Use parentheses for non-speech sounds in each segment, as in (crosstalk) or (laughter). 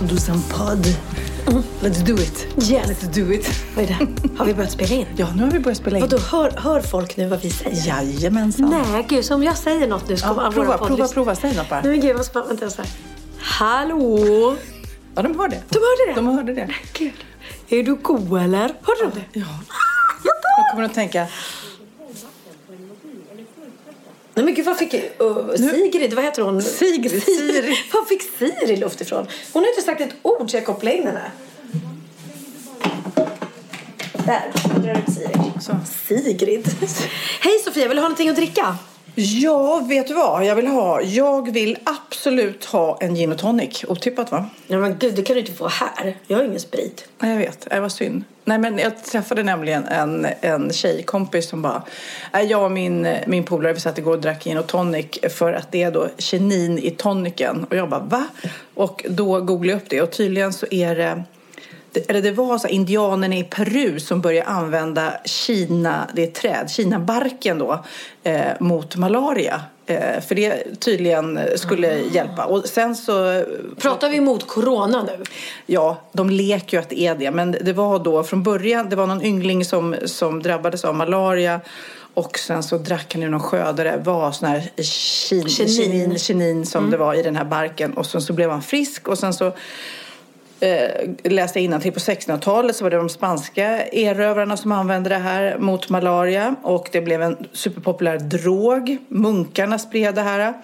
Let's do some pod. Let's do it. Yes. Let's do it. Vad är det? Har vi börjat spela in? Ja, nu har vi börjat spela in. Vadå, hör, hör folk nu vad vi säger? Jajamensan. Nej, gud, så om jag säger något nu ska Ja, våra prova, prova, prova. Säg något bara. Nej men gud, jag måste bara, vänta så här. Hallå? Ja, de hör det. De hörde det? De hörde det. Gud. Är du god eller? Hörde de det? Ja. Då kommer att tänka, Nej men gud, vad fick uh, Sigrid, vad heter hon? Sigrid, Siri. (laughs) Var fick Siri luft ifrån? Hon har inte sagt ett ord så jag kopplar in henne. Där, drar ut Siri. Så. Sigrid. (laughs) Hej Sofia, vill du ha någonting att dricka? Ja, vet du vad jag vill ha? Jag vill absolut ha en gin och tonic. Otippat va? Nej men gud, det kan du inte få här. Jag har ingen sprit. Nej, jag vet. Det var synd. Nej, men jag träffade nämligen en, en tjejkompis som bara... Jag och min, min polare vi satt igår och drack gin och tonic för att det är då kinin i toniken. Och jag bara, va? Och då googlade jag upp det och tydligen så är det... Eller det var så här, indianerna i Peru som började använda Kina, det är träd, Kinabarken då, eh, mot malaria. Eh, för det tydligen skulle hjälpa. Och sen så Pratar vi mot corona nu? Ja, de leker ju att det är det. Men det var då från början, det var någon yngling som, som drabbades av malaria. Och sen så drack han ur någon sjö där det var sån här kin, Kinin. kinin, som det var i den här barken. Och sen så blev han frisk och sen så eh, läste jag till på 1600-talet så var det de spanska erövrarna som använde det här mot malaria och det blev en superpopulär drog. Munkarna spred det här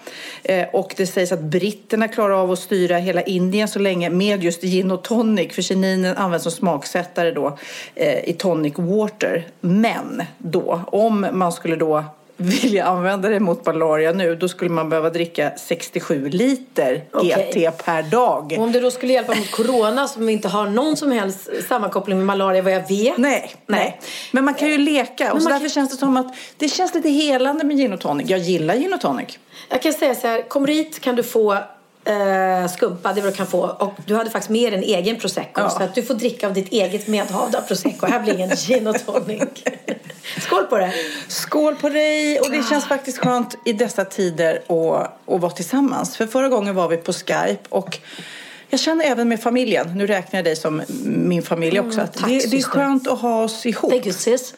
eh, och det sägs att britterna klarar av att styra hela Indien så länge med just gin och tonic för kininen används som smaksättare då eh, i tonic water. Men då, om man skulle då vilja använda det mot malaria nu då skulle man behöva dricka 67 liter Okej. GT per dag. Och om det då skulle hjälpa mot corona som inte har någon som helst sammankoppling med malaria vad jag vet. Nej, nej. Men man kan ju leka. Och så därför kan- känns det som att det känns lite helande med gin och tonic. Jag gillar gin och tonic. Jag kan säga så här, kommer hit kan du få eh, skumpa, det är vad du kan få. Och du hade faktiskt med en egen prosecco. Ja. Så att du får dricka av ditt eget medhavda prosecco. Här blir ingen gin och tonic. Skål på det! Skål på dig! Och det känns faktiskt skönt i dessa tider att, att vara tillsammans. För förra gången var vi på Skype och jag känner även med familjen, nu räknar jag dig som min familj också, att tack, det, det är skönt att ha oss ihop. Thank you sis.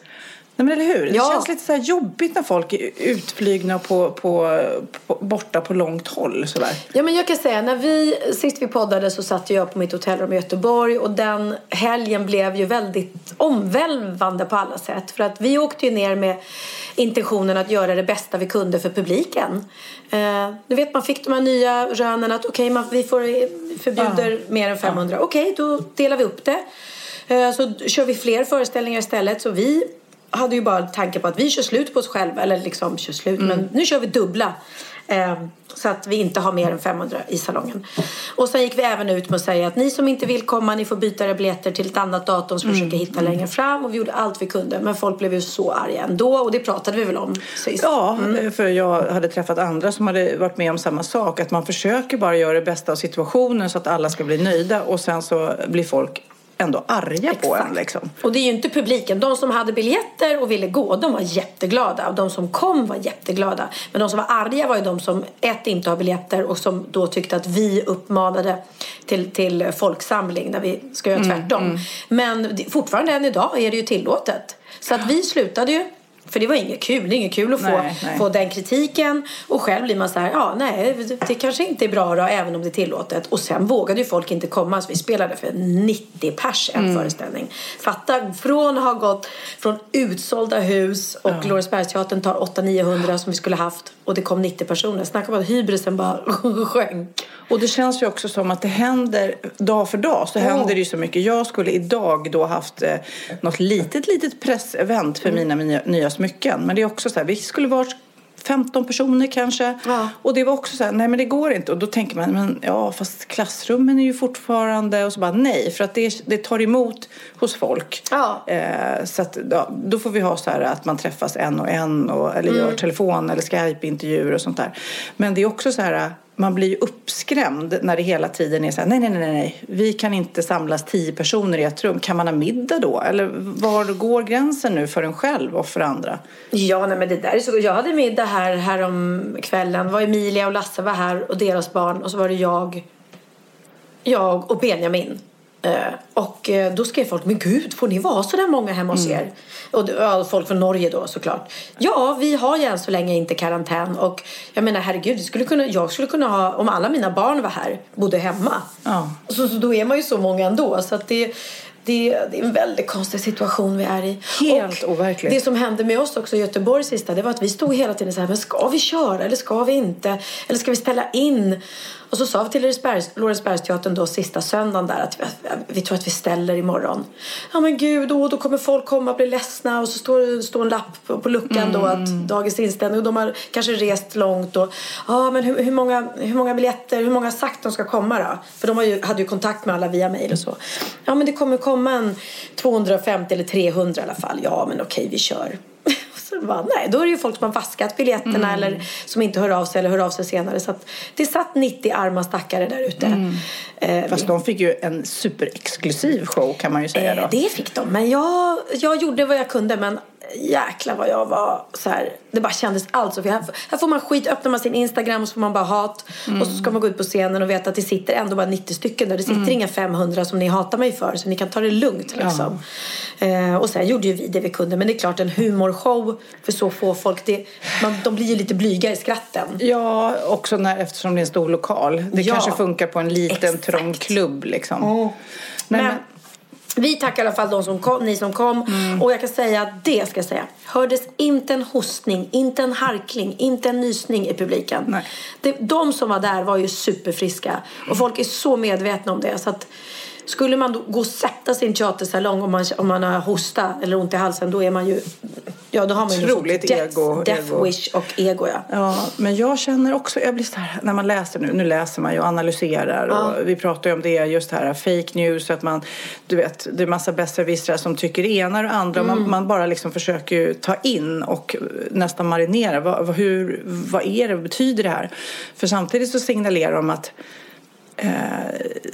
Nej, men eller hur? Det Ja. känns lite så jobbigt när folk är utflygna på, på, på, borta på långt håll. Sådär. Ja men jag kan säga, när vi, sist vi poddade så satt jag på mitt hotellrum i Göteborg och den helgen blev ju väldigt omvälvande på alla sätt. För att vi åkte ju ner med intentionen att göra det bästa vi kunde för publiken. Eh, du vet man fick de här nya rönen att okej man vi får förbjuder mer än 500. Okej då delar vi upp det. Eh, så kör vi fler föreställningar istället. Så vi hade ju bara tanke på att vi kör slut på oss själva. Eller liksom kör slut men nu kör vi dubbla. Eh, så att vi inte har mer än 500 i salongen. Och sen gick vi även ut med att säga att ni som inte vill komma ni får byta era biljetter till ett annat datum som vi försöker hitta längre fram. Och vi gjorde allt vi kunde. Men folk blev ju så arga ändå och det pratade vi väl om sist. Ja, för jag hade träffat andra som hade varit med om samma sak. Att man försöker bara göra det bästa av situationen så att alla ska bli nöjda och sen så blir folk ändå arga på en. Liksom. Och det är ju inte publiken. De som hade biljetter och ville gå, de var jätteglada. Och de som kom var jätteglada. Men de som var arga var ju de som ett inte har biljetter och som då tyckte att vi uppmanade till, till folksamling när vi ska göra mm, tvärtom. Mm, mm. Men fortfarande än idag är det ju tillåtet. Så att vi slutade ju för det var inget kul. Det är inget kul att få, nej, nej. få den kritiken. Och själv blir man så här, ja nej, det kanske inte är bra då, även om det är tillåtet. Och sen vågade ju folk inte komma. Så vi spelade för 90 pers en mm. föreställning. Fatta, från att ha gått från utsålda hus och ja. Lorensbergsteatern tar 800-900 som vi skulle haft. Och det kom 90 personer. Snacka om att hybrisen bara (laughs) sjönk. Och det känns ju också som att det händer dag för dag så oh. händer det ju så mycket. Jag skulle idag då haft eh, något litet, litet pressevent för mm. mina nya smycken. Men det är också så här, vi skulle varit 15 personer kanske. Ja. Och det var också så här, nej men det går inte. Och då tänker man, men ja fast klassrummen är ju fortfarande och så bara nej för att det, det tar emot hos folk. Ja. Eh, så att ja, då får vi ha så här att man träffas en och en och, eller mm. gör telefon eller Skype-intervjuer och sånt där. Men det är också så här man blir ju uppskrämd när det hela tiden är så här, nej, nej, nej, nej, vi kan inte samlas tio personer i ett rum. Kan man ha middag då? Eller var går gränsen nu för en själv och för andra? Ja, nej, men det där är så. Jag hade middag här, här om kvällen. var Emilia och Lasse var här och deras barn och så var det jag, jag och Benjamin. Eh, och eh, då skrev folk, men gud, får ni vara så där många hemma hos mm. er? Och ja, folk från Norge då såklart. Ja, vi har ju än så länge inte karantän. Och jag menar herregud, skulle kunna, jag skulle kunna ha, om alla mina barn var här, bodde hemma. Ja. Så, så då är man ju så många ändå. Så att det, det, det, är en väldigt konstig situation vi är i. Helt och overkligt. Det som hände med oss också i Göteborg sista, det var att vi stod hela tiden så här, men ska vi köra eller ska vi inte? Eller ska vi ställa in? Och så sa vi till Lorensbergsteatern då sista söndagen där att vi, tror att vi ställer imorgon. Ja men gud, då, då kommer folk komma och bli ledsna och så står det står en lapp på, på luckan mm. då att dagens inställning och de har kanske rest långt och ja men hur, hur, många, hur många biljetter, hur många har sagt de ska komma då? För de ju, hade ju kontakt med alla via mail och så. Ja men det kommer komma en 250 eller 300 i alla fall. Ja men okej vi kör. Bara, nej, då är det ju folk som har vaskat biljetterna mm. eller som inte hör av sig eller hör av sig senare. Så det satt 90 arma stackare där ute. Mm. Eh, Fast de fick ju en superexklusiv show kan man ju säga då. Eh, det fick de. Men jag, jag gjorde vad jag kunde. Men jäklar vad jag var så här, det bara kändes allt så. Här, här får man skit, öppnar man sin Instagram och så får man bara hat. Mm. Och så ska man gå ut på scenen och veta att det sitter ändå bara 90 stycken där. Det sitter mm. inga 500 som ni hatar mig för. Så ni kan ta det lugnt liksom. Ja. Eh, och sen gjorde ju vi det vi kunde. Men det är klart en humorshow för så få folk. Det, man, de blir ju lite blyga i skratten. Ja, också när, eftersom det är en stor lokal. Det ja. kanske funkar på en liten Exakt. trång klubb liksom. Oh. men, men vi tackar i alla fall de som kom, ni som kom. Mm. Och jag kan säga att det ska jag säga. Hördes inte en hostning, inte en harkling, inte en nysning i publiken. Nej. Det, de som var där var ju superfriska. Och folk är så medvetna om det. Så att skulle man då gå och sätta en teatersalong om man, om man har hosta eller ont i halsen då är man ju Ja, då har man ju Otroligt death, ego. Death ego. wish och ego, ja. Ja, men jag känner också, jag blir så här, när man läser nu, nu läser man ju och analyserar ja. och vi pratar ju om det, just här fake news, att man, du vet, det är massa besserwissrar som tycker det ena och det andra mm. man, man, bara liksom försöker ju ta in och nästan marinera. Vad, hur, vad är det, vad betyder det här? För samtidigt så signalerar de att Eh,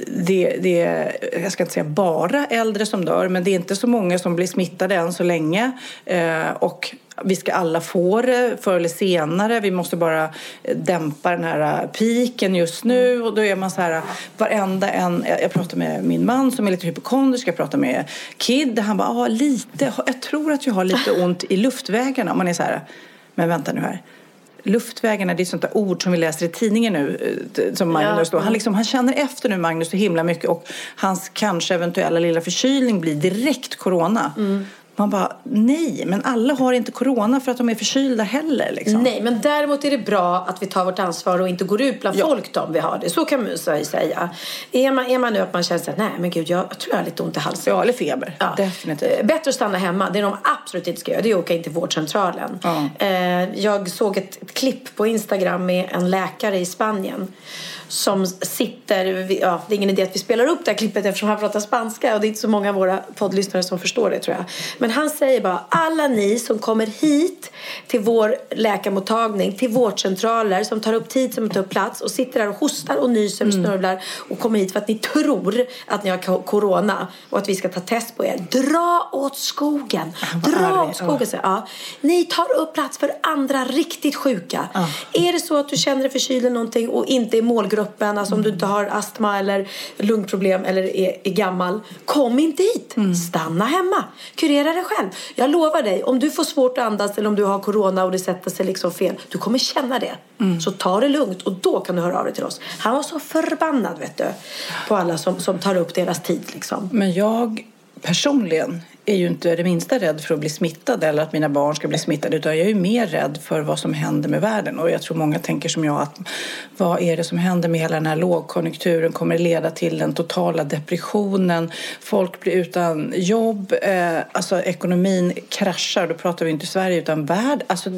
det, det är, jag ska inte säga bara äldre som dör, men det är inte så många som blir smittade än så länge. Eh, och vi ska alla få det förr eller senare. Vi måste bara dämpa den här piken just nu. Och då är man så här, varenda en... Jag pratar med min man som är lite hypokondrisk. Jag pratar med Kid. Han bara, ah, lite. Jag tror att jag har lite ont i luftvägarna. man är så här, men vänta nu här luftvägarna, det är sånt där ord som vi läser i tidningen nu, eh, som Magnus ja. då. Han, liksom, han känner efter nu, Magnus, så himla mycket och hans kanske eventuella lilla förkylning blir direkt corona. Mm. Man bara, nej, men alla har inte corona för att de är förkylda heller. Liksom. Nej, men däremot är det bra att vi tar vårt ansvar och inte går ut bland ja. folk då, om vi har det. Så kan man säga. Är man, är man nu att man känner att nej men gud, jag tror jag har lite ont i halsen. Ja, eller feber. Ja. Definitivt. Eh, bättre att stanna hemma. Det de absolut inte ska göra, det är att åka in till vårdcentralen. Ja. Eh, jag såg ett, ett klipp på Instagram med en läkare i Spanien som sitter, ja det är ingen idé att vi spelar upp det här klippet eftersom han pratar spanska och det är inte så många av våra poddlyssnare som förstår det tror jag. Men han säger bara, alla ni som kommer hit till vår läkarmottagning, till vårdcentraler som tar upp tid, som tar upp plats och sitter där och hostar och nyser och snörvlar och kommer hit för att ni tror att ni har co- corona och att vi ska ta test på er. Dra åt skogen! Dra åt skogen! Ja. Ni tar upp plats för andra riktigt sjuka. Är det så att du känner dig förkyld eller någonting och inte är målgruppen, alltså om du inte har astma eller lungproblem eller är, är gammal, kom inte hit. Stanna hemma. Kurera dig själv. Jag lovar dig, om du får svårt att andas eller om du har corona och det sätter sig liksom fel, du kommer känna det. Så ta det lugnt och då kan du höra av dig till oss. Han var så förbannad vet du, på alla som, som tar upp deras tid liksom. Men jag personligen är ju inte det minsta rädd för att bli smittad eller att mina barn ska bli smittade utan jag är mer rädd för vad som händer med världen. Och jag tror många tänker som jag att vad är det som händer med hela den här lågkonjunkturen? Kommer det leda till den totala depressionen? Folk blir utan jobb eh, alltså ekonomin kraschar. Då pratar vi inte Sverige utan värld alltså,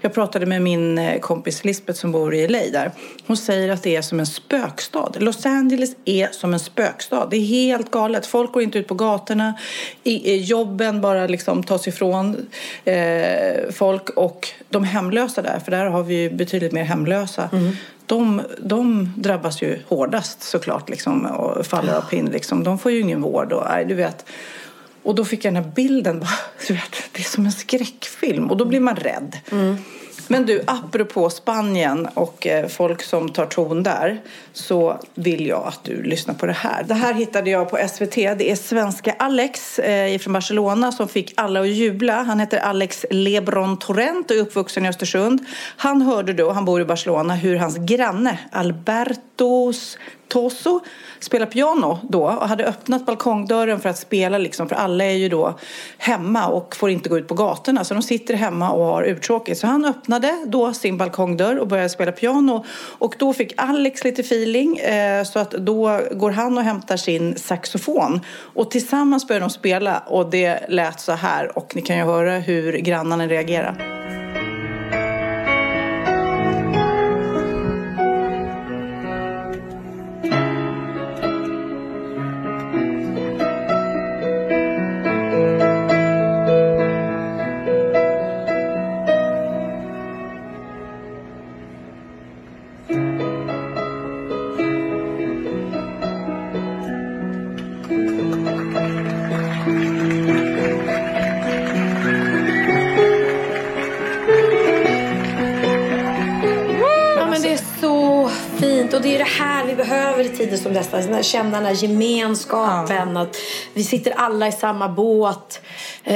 jag pratade med min eh, kompis Lisbeth som bor i LA där. Hon säger att det är som en spökstad. Los Angeles är som en spökstad. Det är helt galet. Folk går inte ut på gatorna. I eh, jobben bara liksom tas ifrån eh, folk och de hemlösa där, för där har vi betydligt mer hemlösa. De, de drabbas ju hårdast såklart liksom, och faller av pinn. Liksom. De får ju ingen vård. Och, nej, du vet. och då fick jag den här bilden. Bara, (laughs) du vet, det är som en skräckfilm och då blir man rädd. Men du, apropå Spanien och eh, folk som tar ton där så vill jag att du lyssnar på det här. Det här hittade jag på SVT. Det är svenska Alex eh, från Barcelona som fick alla att jubla. Han heter Alex Lebron Torrent och är uppvuxen i Östersund. Han hörde då, han bor i Barcelona, hur hans granne Albertos Toso spela piano då och hade öppnat balkongdörren för att spela liksom, för alla är ju då hemma och får inte gå ut på gatorna så de sitter hemma och har uttråkigt. Så han öppnade då sin balkongdörr och började spela piano och då fick Alex lite feeling eh, så att då går han och hämtar sin saxofon och tillsammans börjar de spela och det lät så här och ni kan ju höra hur grannarna reagerar. Här- Känna den här gemenskapen. Att vi sitter alla i samma båt. Eh,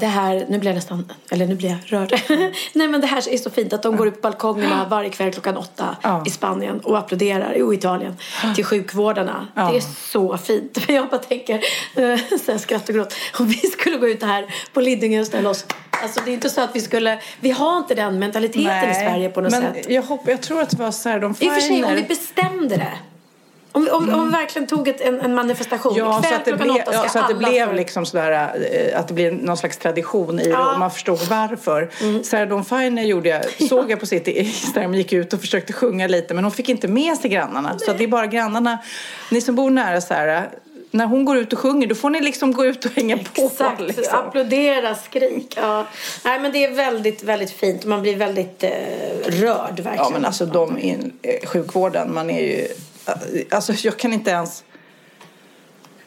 det här, nu blir jag nästan, eller nu blir jag rörd. (laughs) Nej men det här är så fint att de går ut på balkongerna varje kväll klockan åtta Ja. i Spanien och applåderar, jo Italien, till sjukvårdarna. Det är så fint. Men (laughs) jag bara tänker, eh, skratt och gråt. Om vi skulle gå ut här på Lidingö och ställa oss Alltså det är inte så att vi skulle, vi har inte den mentaliteten i Sverige på något men sätt. Jag, hopp, jag tror att det var så här, de I och för sig, om vi bestämde det. Om, om, om vi verkligen tog ett, en, en manifestation. Ja, så det, klockan åtta ska ja, så att det alla blev liksom sådär, eh, att det blev någon slags tradition i det Ja. Mm. och man förstod varför. Sarah Dawn Finer gjorde jag, (laughs) såg jag på sitt Instagram, gick ut och försökte sjunga lite men hon fick inte med sig grannarna. Så att det är bara grannarna, ni som bor nära Sarah, när hon går ut och sjunger då får ni liksom gå ut och hänga på. Exakt, Liksom. applådera, skrik. Ja. Nej, men det är väldigt, väldigt fint. Man blir väldigt eh, rörd verkligen. Ja men alltså de i eh, sjukvården, man är ju, alltså jag kan inte ens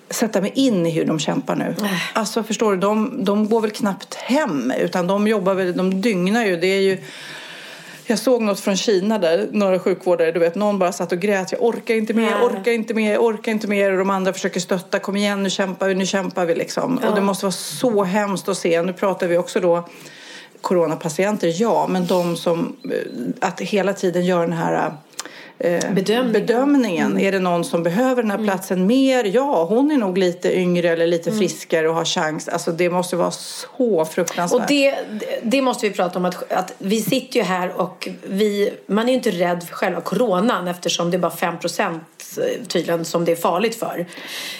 sätta mig in i hur de kämpar nu. Alltså förstår du, de, de går väl knappt hem utan de jobbar väl, de dygnar ju. Det är ju jag såg något från Kina där, några sjukvårdare, du vet, någon bara satt och grät. Jag orkar inte mer, jag orkar inte mer, jag orkar inte mer. Och de andra försöker stötta, kom igen nu kämpar vi, nu kämpar vi liksom. Och det måste vara så hemskt att se. Nu pratar vi också då coronapatienter, ja, men de som, eh, att hela tiden gör den här eh, Bedömningen. bedömningen. Är det någon som behöver den här platsen mer? Ja, hon är nog lite yngre eller lite friskare och har chans. Alltså det måste vara så fruktansvärt. Och det, det måste vi prata om. Att, att vi sitter ju här och vi, man är ju inte rädd för själva coronan eftersom det är bara 5 procent tydligen som det är farligt för.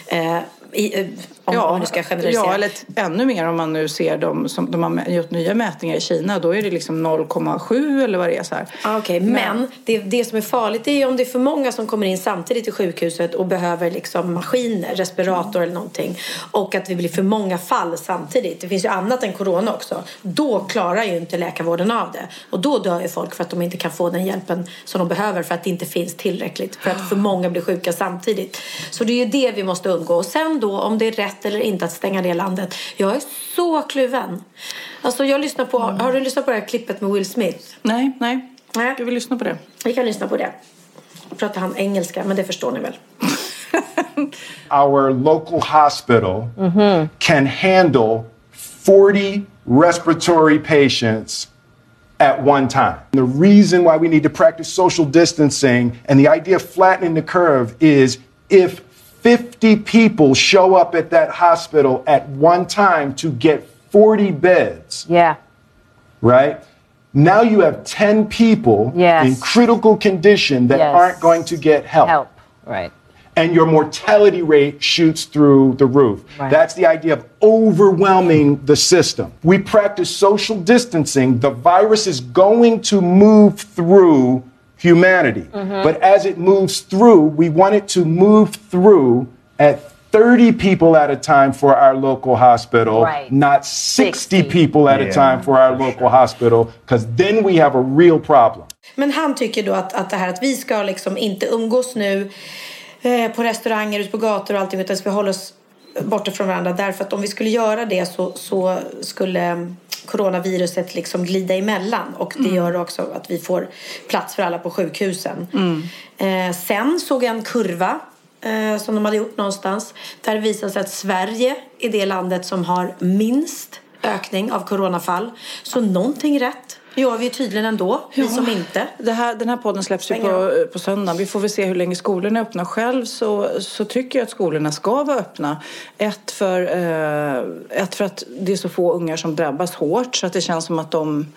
Eh, I, eh, om, ja, om du ska generalisera. Ja, eller ännu mer om man nu ser dem som de har gjort nya mätningar i Kina. Då är det liksom 0,7 eller vad det är så här. Ah, Okej, men det, det som är farligt är ju om det är för många som kommer in samtidigt till sjukhuset och behöver liksom maskiner, respirator eller någonting. Och att det blir för många fall samtidigt. Det finns ju annat än corona också. Då klarar ju inte läkarvården av det. Och då dör ju folk för att de inte kan få den hjälpen som de behöver för att det inte finns tillräckligt. För att för många blir sjuka samtidigt. Så det är ju det vi måste undgå. Och sen då om det är rätt eller inte att stänga ner landet. Jag är så kluven. Alltså jag lyssnar på, har du lyssnat på det här klippet med Will Smith? Nej, nej. Nej. Ska vi lyssna på det? Vi kan lyssna på det. Pratar han engelska, men det förstår ni väl? (laughs) our local hospital can handle 40 respiratory patients at one time. The reason why we need to practice social distancing and the idea of flattening the curve is if 50 people show up at that hospital at one time to get 40 beds, Yeah. right? Now you have 10 people Yes. in critical condition that Yes. aren't going to get help Help. Right. and your mortality rate shoots through the roof. Right. That's the idea of overwhelming the system. We practice social distancing. The virus is going to move through humanity. Mm-hmm. But as it moves through, we want it to move through at 30 people at a time for our local hospital, Right. not 60, 60. people at a time for our local hospital, because then we have a real problem. Men han tycker då att, att det här att vi ska liksom inte umgås nu eh, på restauranger, ute på gator och allting utan vi ska hålla oss borta från varandra. Därför att om vi skulle göra det så, så skulle mm, coronaviruset liksom glida emellan och det gör också att vi får plats för alla på sjukhusen. Eh, sen såg jag en kurva eh, som de hade gjort någonstans där det visade sig att Sverige är det landet som har minst ökning av coronafall. Så någonting rätt gör vi tydligen ändå, vi som inte. Här, den här podden släpps ju på, på söndag. Vi får väl se hur länge skolorna är öppna. Själv så, så tycker jag att skolorna ska vara öppna. Ett för, eh, ett för att det är så få ungar som drabbas hårt så att det känns som att de,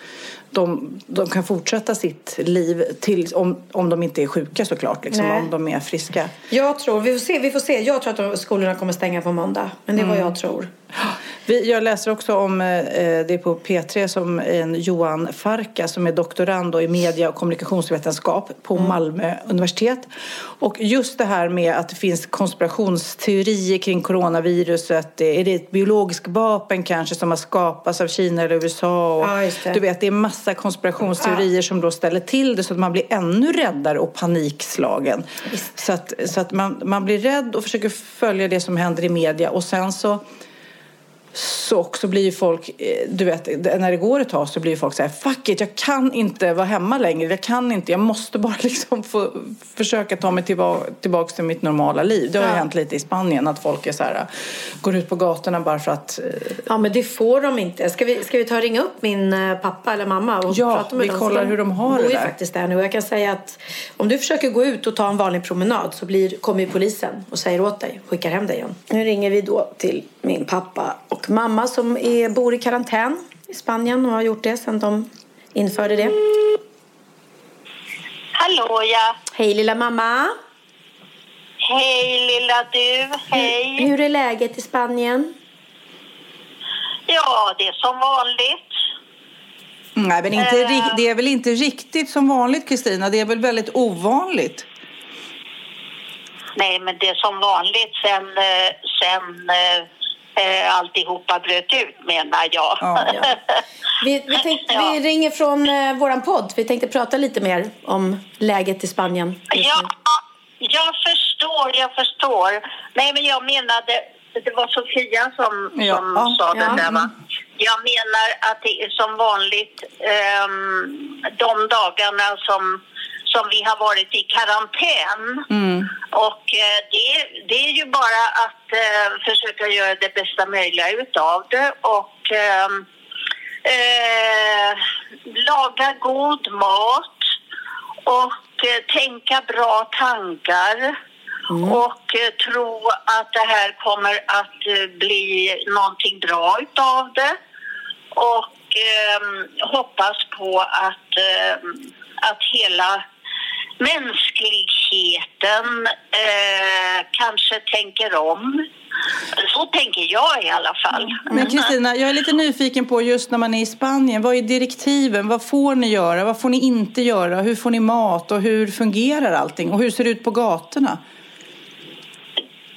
de, de kan fortsätta sitt liv till, om, om de inte är sjuka såklart. Liksom, Nej. om de är friska. Jag tror, vi får se, vi får se. Jag tror att de, skolorna kommer stänga på måndag. Men det är vad jag tror. (gasps) (gasps) Vi, jag läser också om, eh, det är på P3, som en Johan Farka som är doktorand i media och kommunikationsvetenskap på Malmö universitet. Och just det här med att det finns konspirationsteorier kring coronaviruset. Är det ett biologiskt vapen kanske som har skapats av Kina eller USA? Och, Ja, det. Du vet, det är massa konspirationsteorier som då ställer till det så att man blir ännu räddare och panikslagen. Så att, så att man, man blir rädd och försöker följa det som händer i media och sen så så också blir ju folk, eh, du vet, när det går ett tag så blir ju folk så här, fuck it, jag kan inte vara hemma längre, jag kan inte, jag måste bara (laughs) liksom få försöka ta mig tillbaka, tillbaka till mitt normala liv. Det har ju Ja. hänt lite i Spanien att folk är så här, går ut på gatorna bara för att, eh, Ja, men det får de inte. Ska vi, ska vi ta och ringa upp min eh, pappa eller mamma och Ja, prata med vi dem? kollar För hur de har bor det ju där. faktiskt där nu. Och jag kan säga att om du försöker gå ut och ta en vanlig promenad så blir, kommer ju polisen och säger åt dig, skickar hem dig igen. Nu ringer vi då till min pappa och mamma som är, bor i karantän i Spanien och har gjort det sedan de införde det. Hallå ja! Hej lilla mamma! Hej lilla du, hej! Hur är läget i Spanien? Ja, det är som vanligt. nej men inte, Eh. ri- det är väl inte riktigt som vanligt Kristina, det är väl väldigt ovanligt. Nej, men det är som vanligt sen, eh, sen eh, alltihopa bröt ut menar jag. Ja, ja. Vi, vi, tänkte, (laughs) vi ringer från eh, våran podd. Vi tänkte prata lite mer om läget i Spanien. Ja, jag förstår, jag förstår. Nej, men jag menade, det var Sofia som, Ja, som ja, sa det ja, där va? Jag menar att det är som vanligt ehm, de dagarna som, som vi har varit i karantän. Och eh, det, det är ju bara att eh, försöka göra det bästa möjliga utav det och ehm, eh, laga god mat och eh, tänka bra tankar och eh, tro att det här kommer att eh, bli någonting bra utav det och ehm, hoppas på att, ehm, att hela mänskligheten eh, kanske tänker om Så tänker jag i alla fall. Men Kristina, jag är lite nyfiken på just när man är i Spanien. Vad är direktiven? Vad får ni göra? Vad får ni inte göra? Hur får ni mat? Och hur fungerar allting? Och hur ser det ut på gatorna?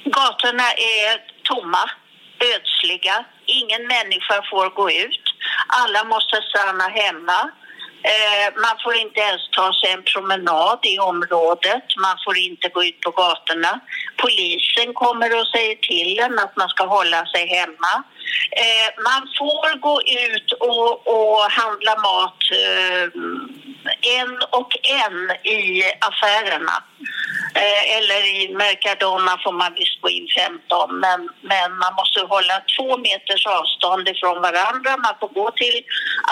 Gatorna är tomma, ödsliga. Ingen människa får gå ut. Alla måste stanna hemma. Eh, man får inte ens ta sig en promenad i området. Man får inte gå ut på gatorna. Polisen kommer och säger till en att man ska hålla sig hemma. Eh, man får gå ut och, och handla mat eh, en och en i affärerna. Eller i Mercadona får man visst gå in 15 men, men man måste hålla två meters avstånd ifrån varandra. Man får gå till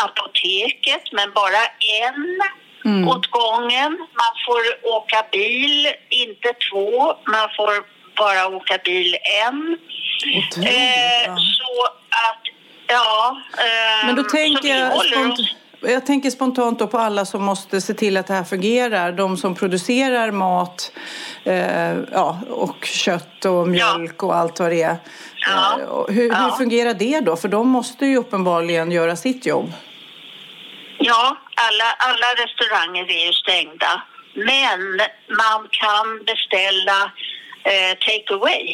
apoteket men bara en mm. åt gången. Man får åka bil, inte två. Man får bara åka bil en. Eh, så att, ja. Eh, men då tänker jag jag tänker spontant då på alla som måste se till att det här fungerar. De som producerar mat eh, ja, och kött och mjölk ja. och allt vad det är. Ja. Eh, hur, hur fungerar det då? För de måste ju uppenbarligen göra sitt jobb. Ja, alla, alla restauranger är ju stängda. Men man kan beställa eh, take away.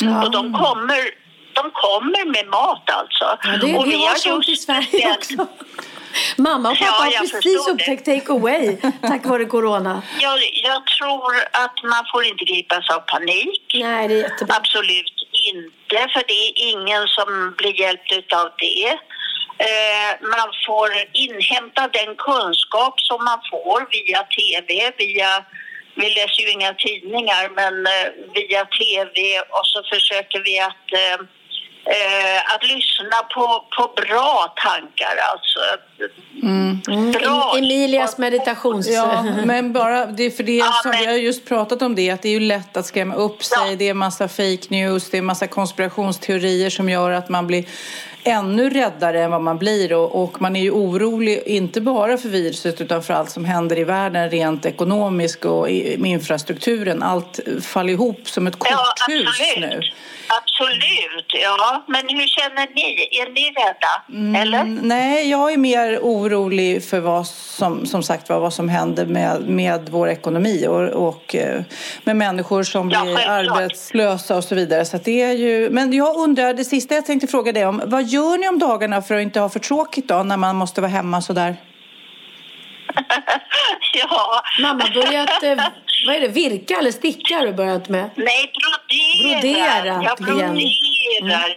Ja. Och de kommer, de kommer med mat alltså. Ja, det, och vi, har sånt i Sverige också. Mamma och pappa ja, har precis upptäckt take away tack vare corona. Jag, jag tror att man får inte gripas av panik. Nej, det är jättebra. Absolut inte, för det är ingen som blir hjälpt av det. Eh, man får inhämta den kunskap som man får via tv, via vi läser ju inga tidningar, men eh, via tv och så försöker vi att eh, eh, att lyssna på, på bra tankar. Alltså. Mm. Mm. Bra. Emilias meditations... Ja, men bara det för det ja, som men... vi har just pratat om det att det är ju lätt att skrämma upp sig. Ja. Det är massa fake news, det är massa konspirationsteorier som gör att man blir ännu räddare än vad man blir och, och, man är ju orolig inte bara för viruset utan för allt som händer i världen rent ekonomiskt och med infrastrukturen. Allt faller ihop som ett korthus ja, nu. Absolut, ja. Men hur känner ni? Är ni rädda? Mm, Eller? Nej, jag är mer orolig för vad som, som sagt vad som händer med, med vår ekonomi och, och eh, med människor som blir ja, arbetslösa och så vidare. Så det är ju, men jag undrar, det sista jag tänkte fråga dig om, vad gör ni om dagarna för att inte ha för tråkigt då när man måste vara hemma så där? (laughs) ja. Mamma börjat, eh, vad är det, virka eller sticka har du börjat med? Nej, brodera. Brodera jag broderar, mm.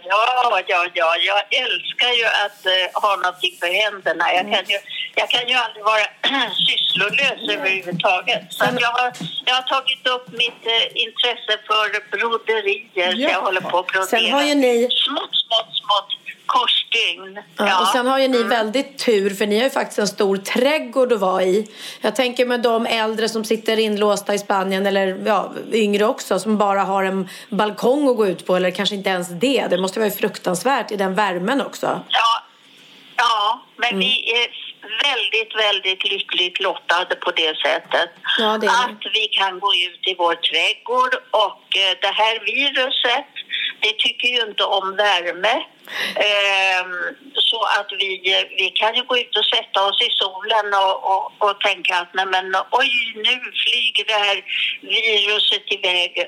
ja, ja, ja. Jag älskar ju att uh, ha någonting för händerna. Jag kan ju, jag kan ju aldrig vara (clears throat) sysslolös överhuvudtaget. Så jag, har, jag har tagit upp mitt uh, intresse för broderier. Ja. Så jag håller på att brodera. Sen har ju ni... Smått, smått, smått korsstygn. Ja. ja. Och sen har ju ni mm. väldigt tur för ni har ju faktiskt en stor trädgård att vara i. Jag tänker med de äldre som sitter inlåsta i Spanien eller ja, yngre också som bara har en balkong att gå ut på eller kanske inte ens det. Det måste vara fruktansvärt i den värmen också. Ja, ja men mm. vi är väldigt, väldigt lyckligt lottade på det sättet. Ja, det att vi kan gå ut i vår trädgård och eh, det här viruset det tycker ju inte om värme. Eh, så att vi, vi kan ju gå ut och sätta oss i solen och, och, och tänka att nej men oj, nu flyger det här viruset iväg (laughs)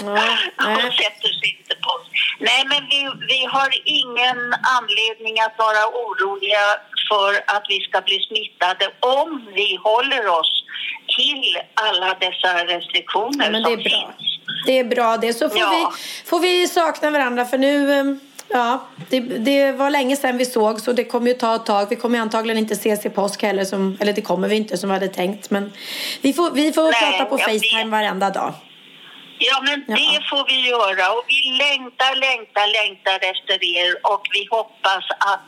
mm. och sätter sig inte på oss. Nej, men vi, vi har ingen anledning att vara oroliga för att vi ska bli smittade om vi håller oss till alla dessa restriktioner ja, som finns. Det är bra det. Så får, ja. vi, får vi sakna varandra för nu ehm, Ja, det, det, var länge sedan vi såg så det kommer ju ta ett tag. Vi kommer antagligen inte ses i påsk heller, som, eller det kommer vi inte som vi hade tänkt. Men vi får, vi får Nej, prata på Facetime vet. varenda dag. Ja, men ja. det får vi göra och vi längtar, längtar, längtar efter er och vi hoppas att,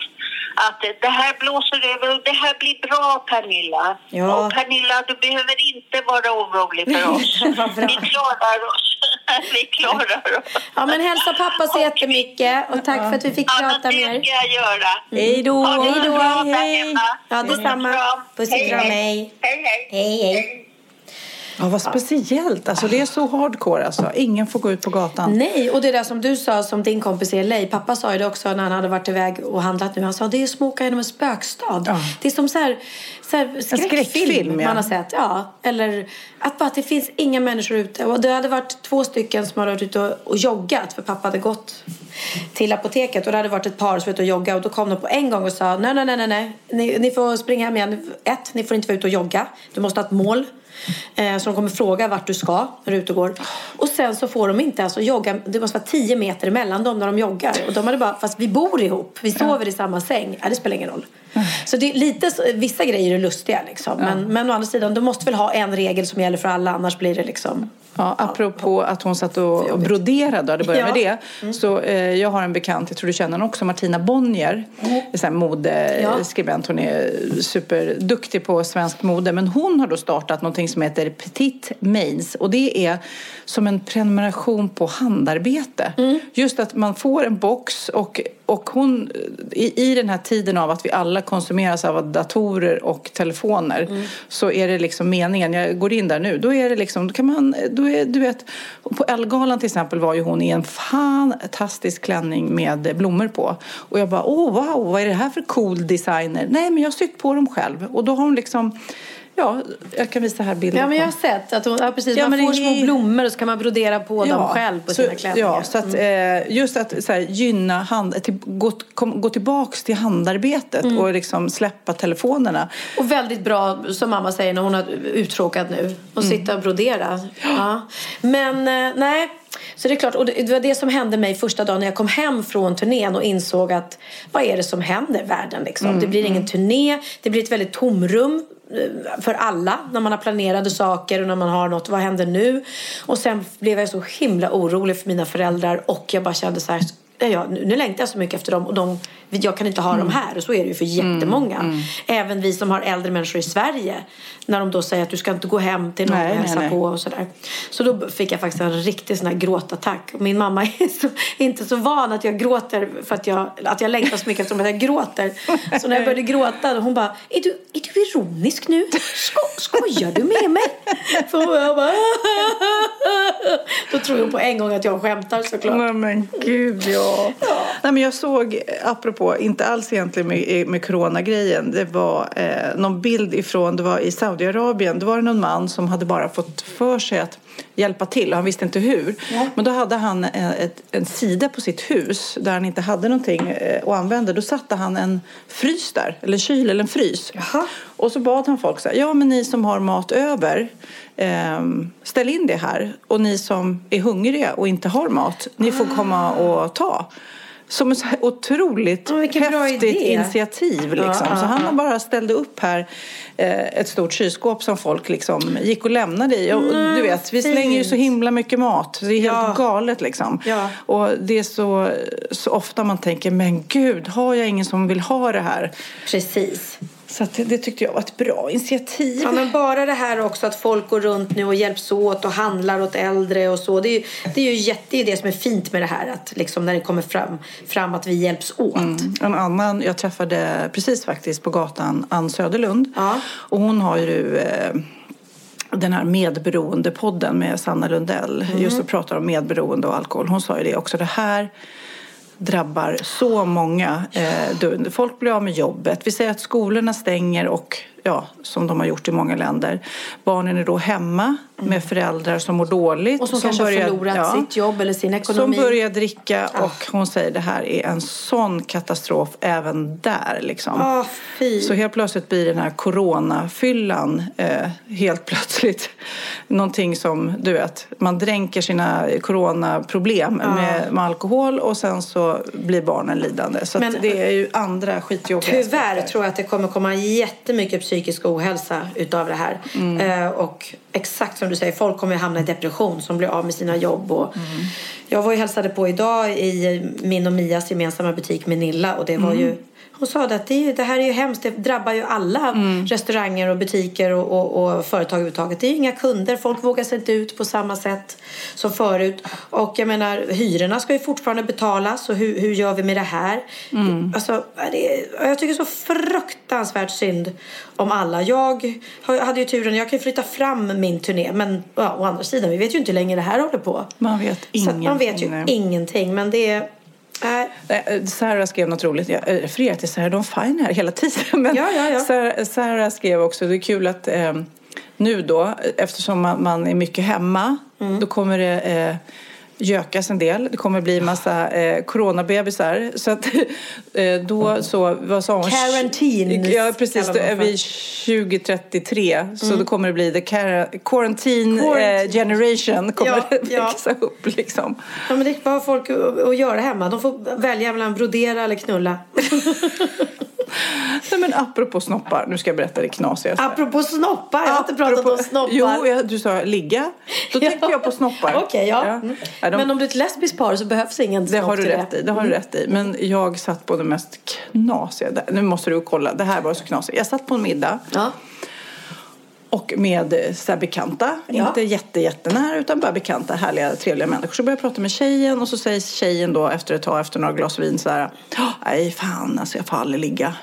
att det här blåser över och det här blir bra, Pernilla. Ja. Och Pernilla, du behöver inte vara orolig för (laughs) oss. vi klarar oss. (laughs) vi klarar oss. Ja, men hälsa pappa så jättemycket och tack för att vi fick ja, prata med er. Ja, det ska jag göra. Hej då. Hej då. Hej. Ja, detsamma. Puss och kram. Hej, hej. hej, hej. Ja, vad speciellt. Alltså, det är så hardcore. Alltså. Ingen får gå ut på gatan. Nej, och det där som du sa som din kompis i LA. Pappa sa ju det också när han hade varit iväg och handlat nu. Han sa det är som att åka genom en spökstad. Ja. Det är som så här, så här skräckfilm, skräckfilm, ja. man har sett. Ja, eller att bara att det finns inga människor ute. Och det hade varit två stycken som hade varit ute och, och joggat. För pappa hade gått till apoteket och det hade varit ett par som var ute och jogga och då kom de på en gång och sa nej, nej, nej, nej, nej. Ni, ni får springa hem igen. Ett, ni får inte vara ute och jogga. Du måste ha ett mål. Eh, så de kommer fråga vart du ska när du ute och går. Och sen så får de inte alltså jogga. Det måste vara 10 meter emellan dem när de joggar. Och de hade bara, fast vi bor ihop. Vi sover i samma säng. Ja, det spelar ingen roll. Så det är lite, vissa grejer är lustiga liksom. Men, men å andra sidan, du måste väl ha en regel som gäller för alla. Annars blir det liksom... Ja, apropå att hon satt och, broderade, och det började Ja. med det. Så eh, jag har en bekant, jag tror du känner henne också, Martina Bonnier. Mm. Här modeskribent. Hon är superduktig på svensk mode. Men hon har då startat någonting som heter Petit Mains. Och det är som en prenumeration på handarbete. Just att man får en box och, och hon, i, i den här tiden av att vi alla konsumeras av datorer och telefoner så är det liksom meningen, jag går in där nu, då är det liksom, då kan man, då är, du vet, på Ellegalan till exempel var ju hon i en fantastisk klänning med blommor på. Och jag bara, åh wow, vad är det här för cool designer? Nej, men jag har sytt på dem själv. Och då har hon liksom, ja, jag kan visa här bilder Ja, men jag har sett att hon, ja, precis, Ja, man får är- små blommor och så kan man brodera på dem själv på sina så, klänningar. Ja, så att, eh, just att så här, gynna hand, till, gå, kom, gå tillbaks till handarbetet Mm. och liksom släppa telefonerna. Och väldigt bra, som mamma säger när hon har uttråkat nu, att Mm. sitta och brodera. Ja. Men eh, nej, så det är klart. Och det, var det som hände mig första dagen när jag kom hem från turnén och insåg att vad är det som händer i världen liksom? Mm, Det blir ingen turné, det blir ett väldigt tomrum för alla när man har planerade saker och när man har något. Vad händer nu? Och sen blev jag så himla orolig för mina föräldrar och jag bara kände så här Ja, nu nu längtar jag så mycket efter dem och de, jag kan inte ha Mm. dem här. Och så är det ju för jättemånga. Även vi som har äldre människor i Sverige. När de då säger att du ska inte gå hem till någon Nej, och hälsa nej. på och sådär. Så då fick jag faktiskt en riktig sån här gråtattack. Och min mamma (laughs) är så, inte så van att jag gråter för att jag, att jag längtar så mycket eftersom att jag gråter. (laughs) Så när jag började gråta hon bara, är du, är du ironisk nu? Sko, skojar du med mig? (laughs) För jag bara, då tror hon på en gång att jag skämtar såklart. Nej men gud ja. Nej men jag såg, apropå, inte alls egentligen med, med coronagrejen. Det var eh, någon bild ifrån, det var i Saudiarabien. Det var det någon man som hade bara fått för sig att hjälpa till och han visste inte hur. Men då hade han eh, ett, en sida på sitt hus där han inte hade någonting eh, att använda. Då satte han en frys där, eller en kyl eller en frys. Jaha. Och så bad han folk så här, ja men ni som har mat över, ehm, ställ in det här. Och ni som är hungriga och inte har mat, ni får komma och ta. Som ett otroligt häftigt initiativ. Liksom. Ja, så han bara ställde upp här eh, ett stort kylskåp som folk liksom gick och lämnade i. Och, du vet, vi slänger ju så himla mycket mat. Det är helt Ja. galet liksom. Ja. Och det är så, så ofta man tänker, men gud, har jag ingen som vill ha det här? Precis. Så det, tyckte jag var ett bra initiativ. Ja, men bara det här också att folk går runt nu och hjälps åt och handlar åt äldre och så. Det är ju det, är ju jätte, det, är det som är fint med det här. Att liksom när det kommer fram, fram att vi hjälps åt. En annan, jag träffade precis faktiskt på gatan Ann Söderlund. Ja. Och hon har ju eh, den här medberoendepodden med Sanna Lundell. Just och pratar om medberoende och alkohol. Hon sa ju det också. Det här drabbar så många. Eh, folk blir av med jobbet. Vi säger att skolorna stänger och ja, som de har gjort i många länder. Barnen är då hemma med föräldrar som mår dåligt. Mm. Och som, kanske har förlorat sitt jobb eller sin ekonomi. Som börjar dricka Ah. och hon säger det här är en sån katastrof även där liksom. Fy. Så helt plötsligt blir den här coronafyllan eh, helt plötsligt någonting som du vet, man dränker sina coronaproblem med, med alkohol och sen så blir barnen lidande. Så Men- det är ju andra skitjobbiga Tyvärr aspekter. tror jag att det kommer komma jättemycket psykisk ohälsa utav det här. Mm. Eh, och exakt som du säger, folk kommer ju hamna i depression som blir av med sina jobb. Och Mm. Jag var ju hälsade på idag i min och Mias gemensamma butik Menilla och det var Mm. ju Hon sa att det, det här är ju hemskt. Det drabbar ju alla Mm. restauranger och butiker och, och, och företag överhuvudtaget. Det är ju inga kunder. Folk vågar sig inte ut på samma sätt som förut. Och jag menar, hyrorna ska ju fortfarande betalas. Och hur, hur gör vi med det här? Mm. Alltså, det, jag tycker så fruktansvärt synd om alla. Jag hade ju turen, jag kan ju flytta fram min turné. Men ja, å andra sidan, vi vet ju inte hur länge det här håller på. Man vet ingenting. man vet ju ingenting. Men det är... Nej. Eh, Sarah skrev något roligt. Jag refererar till Sarah Dawn Fine här hela tiden. (laughs) Men Ja, ja, ja. Sarah, Sarah skrev också, det är kul att eh, nu då, eftersom man, man är mycket hemma, Mm. då kommer det eh, gökas en del. Det kommer bli massa eh, coronabebisar. Så att (laughs) eh, då så, vad sa hon? Quarantines Ja, precis. Då är vi 2033. Så då kommer det bli the quarantine, Quarantine. Eh, generation kommer Ja, (laughs) det ja. växa upp liksom. Ja, men det är vad har folk att, att göra hemma. De får välja mellan brodera eller knulla. (laughs) (laughs) Nej, men apropå snoppar, nu ska jag berätta det knasigaste. Apropå snoppar. Jag har inte pratat Apropå- om snoppar. Jo, jag, du sa ligga. Då (laughs) Ja. tänker jag på snoppar. Okej, ja. Mm. Ja, de, Men om du är ett lesbiskt par så behövs ingen det snopp har du till rätt i. Det har Mm. du rätt i. Men jag satt på det mest knasiga. det- Nu måste du kolla. Det här var så knasigt. Jag satt på en middag. Ja. Och med eh, så här bekanta, Ja. inte jätte, jättenära utan bara bekanta, härliga, trevliga människor. Så börjar jag prata med tjejen och så säger tjejen då efter ett tag, efter några glas vin så här. "Ja, Nej, fan alltså jag får aldrig ligga.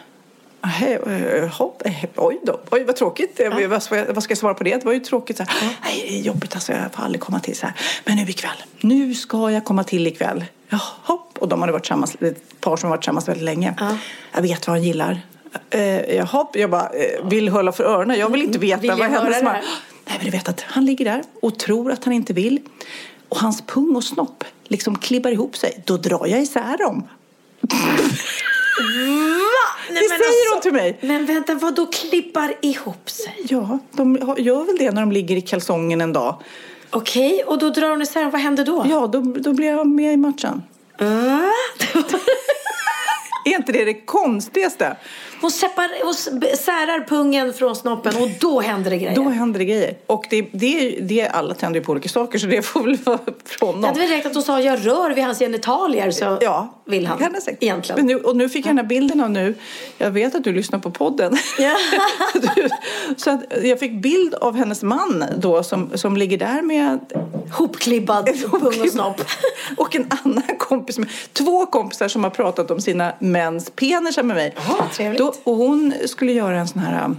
"Nähä, eh, hopp, eh, oj då, oj vad tråkigt. Eh, Vad, ska jag, svara på det? Det var ju tråkigt. Så här. Nej, det är jobbigt alltså, jag får aldrig komma till så här. Men nu ikväll, nu ska jag komma till ikväll. Ja, hopp. Och de hade varit tillsammans, ett par som har varit tillsammans väldigt länge. Jag vet vad han gillar. Eh, jaha, jag bara eh, vill hålla för öronen. Jag vill inte veta Vill vad hennes man... här? Nej, men du vet att han ligger där och tror att han inte vill. Och hans pung och snopp liksom klibbar ihop sig. Då drar jag isär dem. Nej, Det säger alltså- hon till mig. Men vänta, vad då klippar ihop sig? Ja, de gör väl det när de ligger i kalsongen en dag. Okej, och då drar hon isär. Vad händer då? Ja, då, då blir jag med i matchen. Va? (laughs) (laughs) Är inte det det konstigaste? Hon, separ, hon särar pungen från snoppen och då händer det grejer. Då händer det grejer. Och det, det, det, alla tänder ju på olika saker så det får väl vara från Jag dem. hade väl räckt att hon sa jag rör vid hans genitalier så Ja, vill han det kan säkert. egentligen. Men nu, och nu fick jag den här bilden av nu. Jag vet att du lyssnar på podden. Ja. (laughs) Du, så att jag fick bild av hennes man då som, som ligger där med Hopklibbad pung och snopp. (laughs) och en annan kompis. Med, två kompisar som har pratat om sina mäns penisar med mig. Trevligt. Då, och hon skulle göra en sån här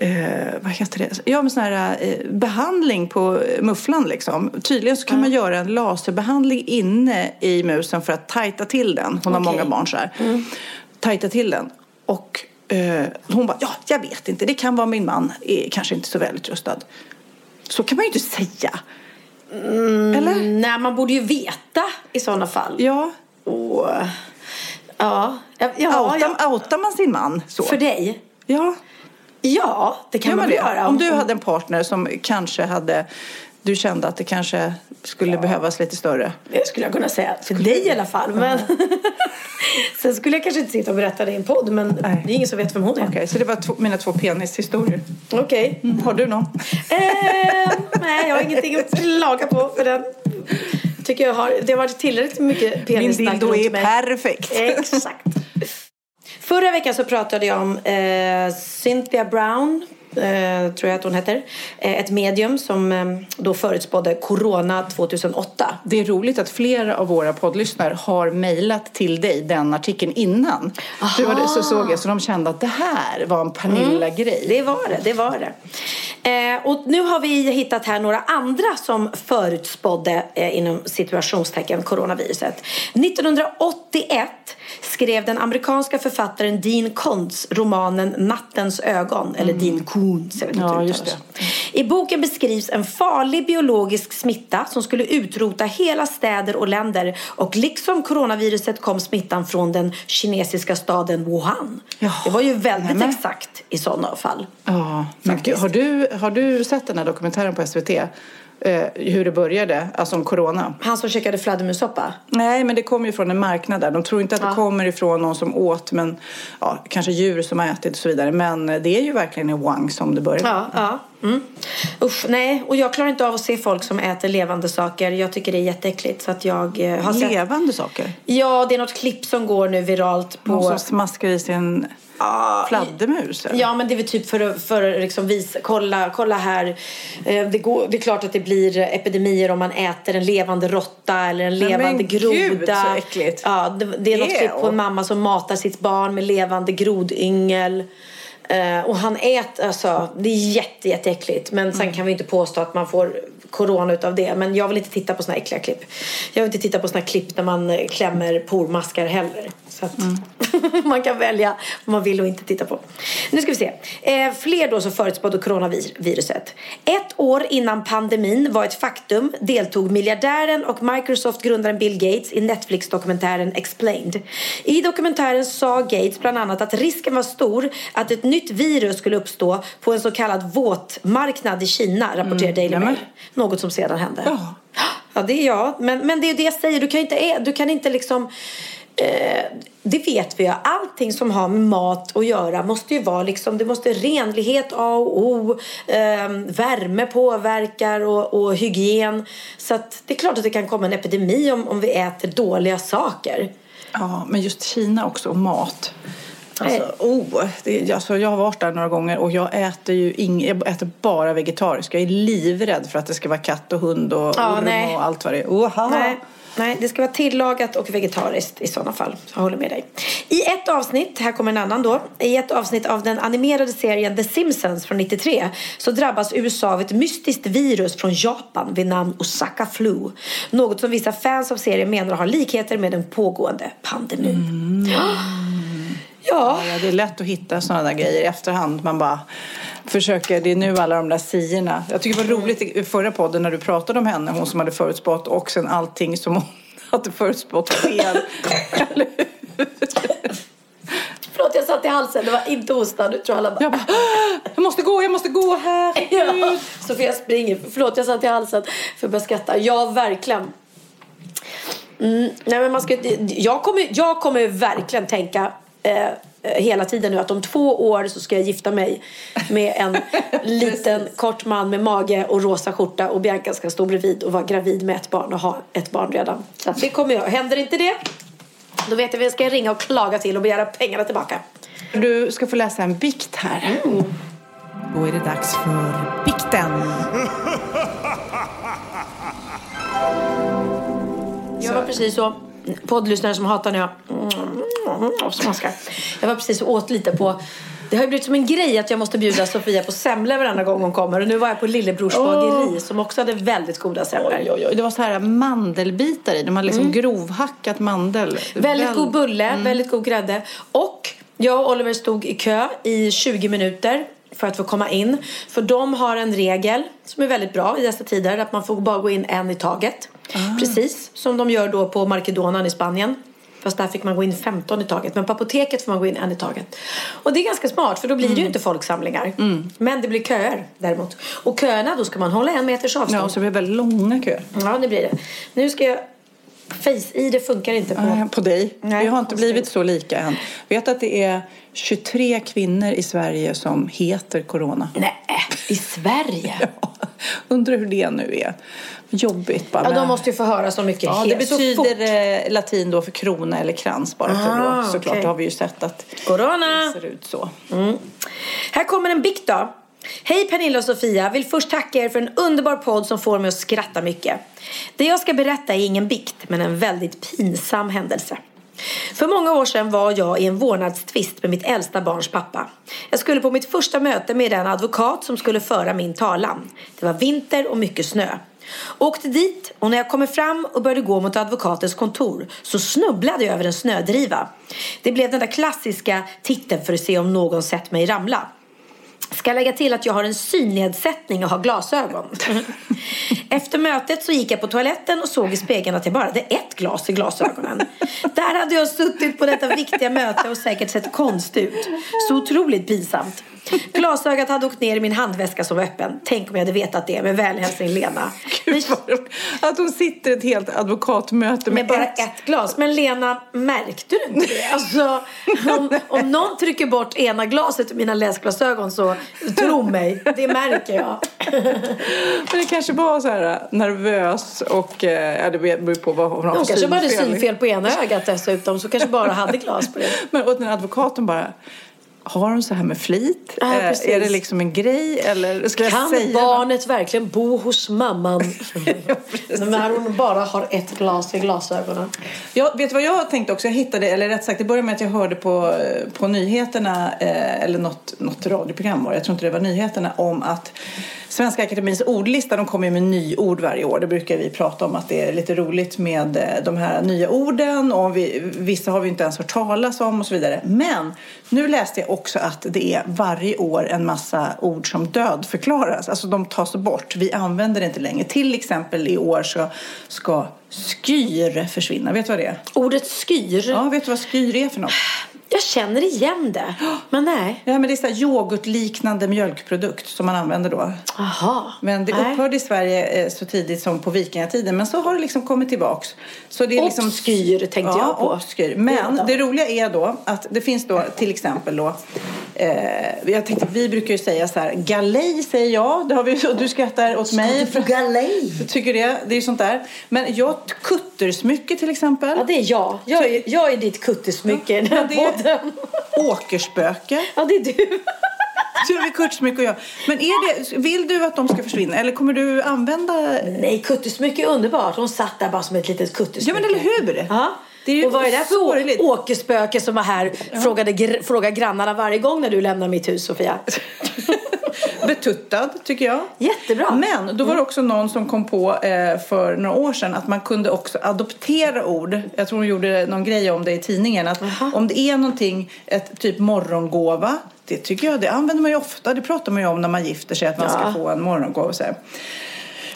eh, vad heter det? Ja, men sån här eh, behandling på mufflan liksom. Tydligen så kan man göra en laserbehandling inne i musen för att tajta till den. Hon har Okej. många barn så här. Tajta till den. Och eh, hon bara, ja, jag vet inte. Det kan vara min man är kanske inte så välutrustad. Så kan man ju inte säga. Eller? Nej, man borde ju veta i sådana fall. Ja. Åh. Ja, ja, ja, Outar, ja. outar man sin man så? För dig? Ja. Ja, det kan Gör man man väl göra. Om du hade en partner som kanske hade du kände att det kanske skulle behövas lite större. Det skulle jag kunna säga. För dig i alla fall. Men... (laughs) Sen skulle jag kanske inte sitta och berätta det i en podd. Men Nej. det är ingen som vet vem hon är. Okej, så det var två, mina två penishistorier. Okej. Mm. Har du någon? Eh, nej, jag har ingenting att klaga på för den. Tycker jag har, det har varit tillräckligt mycket Min penissnack dildo runt är mig. perfekt. Exakt. Förra veckan så pratade jag om eh, Cynthia Brown, tror jag att hon heter. Eh, ett medium som eh, då förutspådde Corona 2008. Det är roligt att flera av våra poddlyssnare har mejlat till dig den artikeln innan. Du var det, så såg jag, så de kände att det här var en Pernilla-grej. Det var det, det var det. Eh, och nu har vi hittat här några andra som förutspådde eh, inom situationstecken coronaviruset. 1981 skrev den amerikanska författaren Dean Koontz romanen Nattens ögon, eller Dean Koontz, jag vet inte Ja, det just uttalas. I boken beskrivs en farlig biologisk smitta som skulle utrota hela städer och länder och liksom coronaviruset kom smittan från den kinesiska staden Wuhan. Ja. Det var ju väldigt Nämen. exakt i sådana fall. Ja, men gud, har, du, har du sett den här dokumentären på SVT? Eh, hur det började, alltså om corona? Han som käkade fladdermussoppa. Nej, men det kommer ju från en marknad där. De tror inte att Ja. det kommer ifrån någon som åt, men ja, kanske djur som har ätit och så vidare. Men det är ju verkligen i Wang som det började. Ja, ja. Mm. Usch, nej. Och jag klarar inte av att se folk som äter levande saker. Jag tycker det är jätteäckligt. Så att jag eh, har sett... Levande saker? Ja, det är något klipp som går nu viralt på... Någon som smaskar i sig en fladdermus? Ja, men det är väl typ för att för liksom visa, kolla, kolla här. Eh, Det, går, det är klart att det blir epidemier om man äter en levande råtta eller en Nej, levande men groda. gud, så äckligt. Ja, det, det är något Ew. klipp på en mamma som matar sitt barn med levande grodyngel. Eh, och han äter, alltså det är jätte, jätteäckligt. Men Mm. sen kan vi inte påstå att man får corona utav det. Men jag vill inte titta på såna äckliga klipp. Jag vill inte titta på såna klipp när man klämmer pormaskar heller. Så att Mm. (laughs) man kan välja vad man vill och inte titta på. Nu ska vi se. Eh, fler då som förutspådde coronaviruset. Ett år innan pandemin var ett faktum deltog miljardären och Microsoft-grundaren Bill Gates i Netflix-dokumentären Explained. I dokumentären sa Gates bland annat att risken var stor att ett nytt virus skulle uppstå på en så kallad våtmarknad i Kina, rapporterar Daily nämen. Mail. Något som sedan hände. Ja. Ja, det är jag. Men, men det är ju det jag säger. Du kan inte, du kan inte liksom... Eh, det vet vi ju. Allting som har med mat att göra måste ju vara liksom... Det måste renlighet, A och O. Eh, värme påverkar och, och hygien. Så att det är klart att det kan komma en epidemi om, om vi äter dåliga saker. Ja, men just Kina också och mat. Alltså, oh, det, alltså, jag har varit där några gånger och jag äter ju ing, jag äter bara vegetariskt. Jag är livrädd för att det ska vara katt och hund och orm och allt vad det är. Nej, det ska vara tillagat och vegetariskt i sådana fall. Jag håller med dig. I ett avsnitt, här kommer en annan då. I ett avsnitt av den animerade serien The Simpsons från 93 så drabbas USA av ett mystiskt virus från Japan vid namn Osaka Flu. Något som vissa fans av serien menar har likheter med den pågående pandemin. Ja. Ja, det är lätt att hitta sådana där grejer i efterhand. Man bara försöker, det är nu alla de där sidorna. Jag tycker det var roligt i förra podden när du pratade om henne, hon som hade förutspått och sen allting som hon (laughs) hade förutspått fel. Eller? (laughs) Förlåt, jag satt i halsen. Det var inte hosta. Nu tror alla bara... jag bara, "Ah, jag måste gå, jag måste gå här. (laughs) Ja, Sofia springer. Förlåt, jag satt i halsen för att börja skratta. Ja, verkligen. Mm, nej, men man ska, jag, kommer, jag kommer verkligen tänka eh, hela tiden nu att om två år så ska jag gifta mig med en (laughs) liten kort man med mage och rosa skjorta och Bianca ska stå bredvid och vara gravid med ett barn och ha ett barn redan. Så det kommer jag. Händer inte det då vet jag vem jag ska ringa och klaga till och begära pengarna tillbaka. Du ska få läsa en bikt här. Då är det dags för bikten. Jag var precis så, poddlyssnare som hatar när jag mm, smaskar. Jag var precis och åt lite på det har ju blivit som en grej att jag måste bjuda Sofia på semlor varenda gång hon kommer. Och nu var jag på Lillebrors bageri som också hade väldigt goda semlor. Det var så här mandelbitar i. De hade liksom grovhackat mandel. Väldigt Väl- god bulle, väldigt god grädde. Och jag och Oliver stod i kö i 20 minuter för att få komma in. För de har en regel som är väldigt bra i dessa tider. Att man får bara gå in en i taget. Precis som de gör då på Markedonan i Spanien. Fast där fick man gå in 15 i taget. Men på apoteket får man gå in en i taget. Och det är ganska smart för då blir det ju inte folksamlingar. Men det blir köer däremot. Och köerna då ska man hålla en meters avstånd. Ja, och så blir det väldigt långa köer. Ja, det blir det. Nu ska jag... Face-id funkar inte på... Nej, På dig. Nej, vi har inte blivit så lika än. Vet att det är 23 kvinnor i Sverige som heter corona. Nej, i Sverige? (laughs) Ja, undrar hur det nu är. Jobbigt bara. Ja, de måste ju få höra så mycket. Ja, det så fort. betyder eh, latin då för krona eller krans bara för Ah, då. Såklart okej. har vi ju sett att Corona! det ser ut så. Här kommer en bikt då. Hej Pernilla och Sofia. Vill först tacka er för en underbar podd som får mig att skratta mycket. Det jag ska berätta är ingen bikt, men en väldigt pinsam händelse. För många år sedan var jag i en vårdnadstvist med mitt äldsta barns pappa. Jag skulle på mitt första möte med den advokat som skulle föra min talan. Det var vinter och mycket snö. Åkte dit och när jag kommer fram och började gå mot advokatens kontor så snubblade jag över en snödriva. Det blev den där klassiska titeln för att se om någon sett mig ramla. Ska lägga till att jag har en synnedsättning och har glasögon. (laughs) Efter mötet så gick jag på toaletten och såg i spegeln att jag bara hade ett glas i glasögonen. Där hade jag suttit på detta viktiga möte och säkert sett konst ut. Så otroligt pinsamt. Glasögat hade åkt ner i min handväska som var öppen. Tänk om jag hade vetat det. Med vänhälsning Lena. Gud, att hon sitter i ett helt advokatmöte med, Med bara ett. ett glas. Men Lena, märkte du inte det? Alltså, om, om någon trycker bort ena glaset ur mina läsglasögon så tro mig, det märker jag. Men det kanske var så här nervös och eh, ja, det beror på vad hon har Hon kanske bara hade synfel på ena ögat dessutom. Så kanske bara hade glas på det. Men och den advokaten bara har hon så här med flit? Ja, Eh, är det liksom en grej eller ska jag Kan säga barnet verkligen bo hos mamman? (laughs) När hon bara har ett glas i glasögonen. Jag vet vad jag tänkte också? Jag hittade, eller rätt sagt, det började med att jag hörde på, på nyheterna, eh, eller något, något radioprogram var jag tror inte det var nyheterna, om att Svenska Akademins ordlista, de kommer ju med nyord varje år. Det brukar vi prata om att det är lite roligt med eh, de här nya orden och vi, vissa har vi inte ens hört talas om och så vidare. Men nu läste jag också att det är varje år en massa ord som dödförklaras. Alltså de tas bort. Vi använder det inte längre. Till exempel i år så ska skyr försvinna. Vet du vad det är? Ordet skyr. Ja, vet du vad skyr är för något? Jag känner igen det. Men nej. Ja, men det är så här yoghurtliknande mjölkprodukt som man använder då. Aha. Men det Nej. upphörde i Sverige eh, så tidigt som på vikingatiden. Men så har det liksom kommit tillbaks. Så det är liksom... Obskyr tänkte ja, jag på. Obskyr. Men Redan. det roliga är då att det finns då till exempel då. Eh, jag tänkte, vi brukar ju säga så här. Galej säger jag. Det har vi, och du skrattar åt mig. På galej. Jag tycker det. Det är ju sånt där. Men jag, kuttersmycke till exempel. Ja, det är jag. Jag är, jag är ditt den Ja, det (laughs) podden. Åkerspöke. Ja, det är du. Vi kuttersmycke och jag. Men är det, vill du att de ska försvinna? Eller kommer du använda... Nej, kuttesmycke är underbart. Hon satt där bara som ett litet kuttesmycke. Ja, men eller hur? Ja. Det och vad är det för åkerspöke som var här frågade, gr- frågar grannarna varje gång när du lämnar mitt hus, Sofia? (laughs) Betuttad, tycker jag. Jättebra. Men då var det också någon som kom på eh, för några år sedan att man kunde också adoptera ord. Jag tror hon gjorde någon grej om det i tidningen. Att om det är någonting, ett typ morgongåva. Det tycker jag, det använder man ju ofta. Det pratar man ju om när man gifter sig, att man Ja. ska få en morgongåva. och Så här.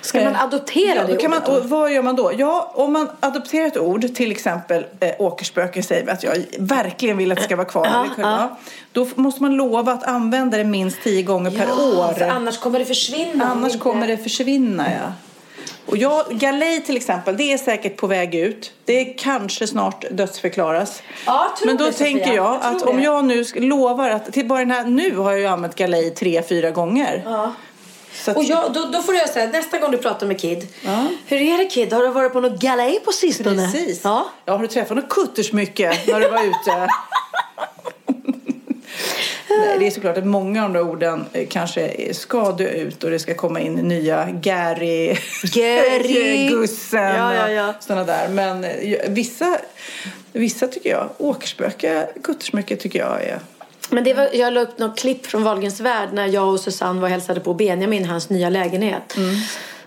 Ska man Eh, adoptera ja, det kan man, ordet då? och Vad gör man då? Ja, om man adopterar ett ord, till exempel eh, åkerspöke säger vi att jag verkligen vill att det ska vara kvar. Ja, ja. Då måste man lova att använda det minst tio gånger per år. för annars kommer det försvinna. Annars kommer det försvinna, ja. Och jag, galej till exempel, det är säkert på väg ut. Det kanske snart dödsförklaras. Ja, Men då det, Sofia. tänker jag, Jag att om jag nu lovar att, till bara den här, nu har jag ju använt galej tre, fyra gånger. Ja. Och jag, då, då får jag säga, nästa gång du pratar med Kid. Ja. Hur är det Kid? Har du varit på något galej på sistone? Precis. Ja. Ja, har du träffat något kuttersmycke när du var ute? (laughs) Nej, det är såklart att många av de orden eh, kanske ska dö ut och det ska komma in nya Gary, Gary. (laughs) Gussen Ja, ja, ja. och sådana där. Men eh, vissa, vissa tycker jag, åkerspöke, kuttersmycke tycker jag är... Men det var, jag la upp något klipp från Wahlgrens värld när jag och Susanne var och hälsade på Benjamin, hans nya lägenhet.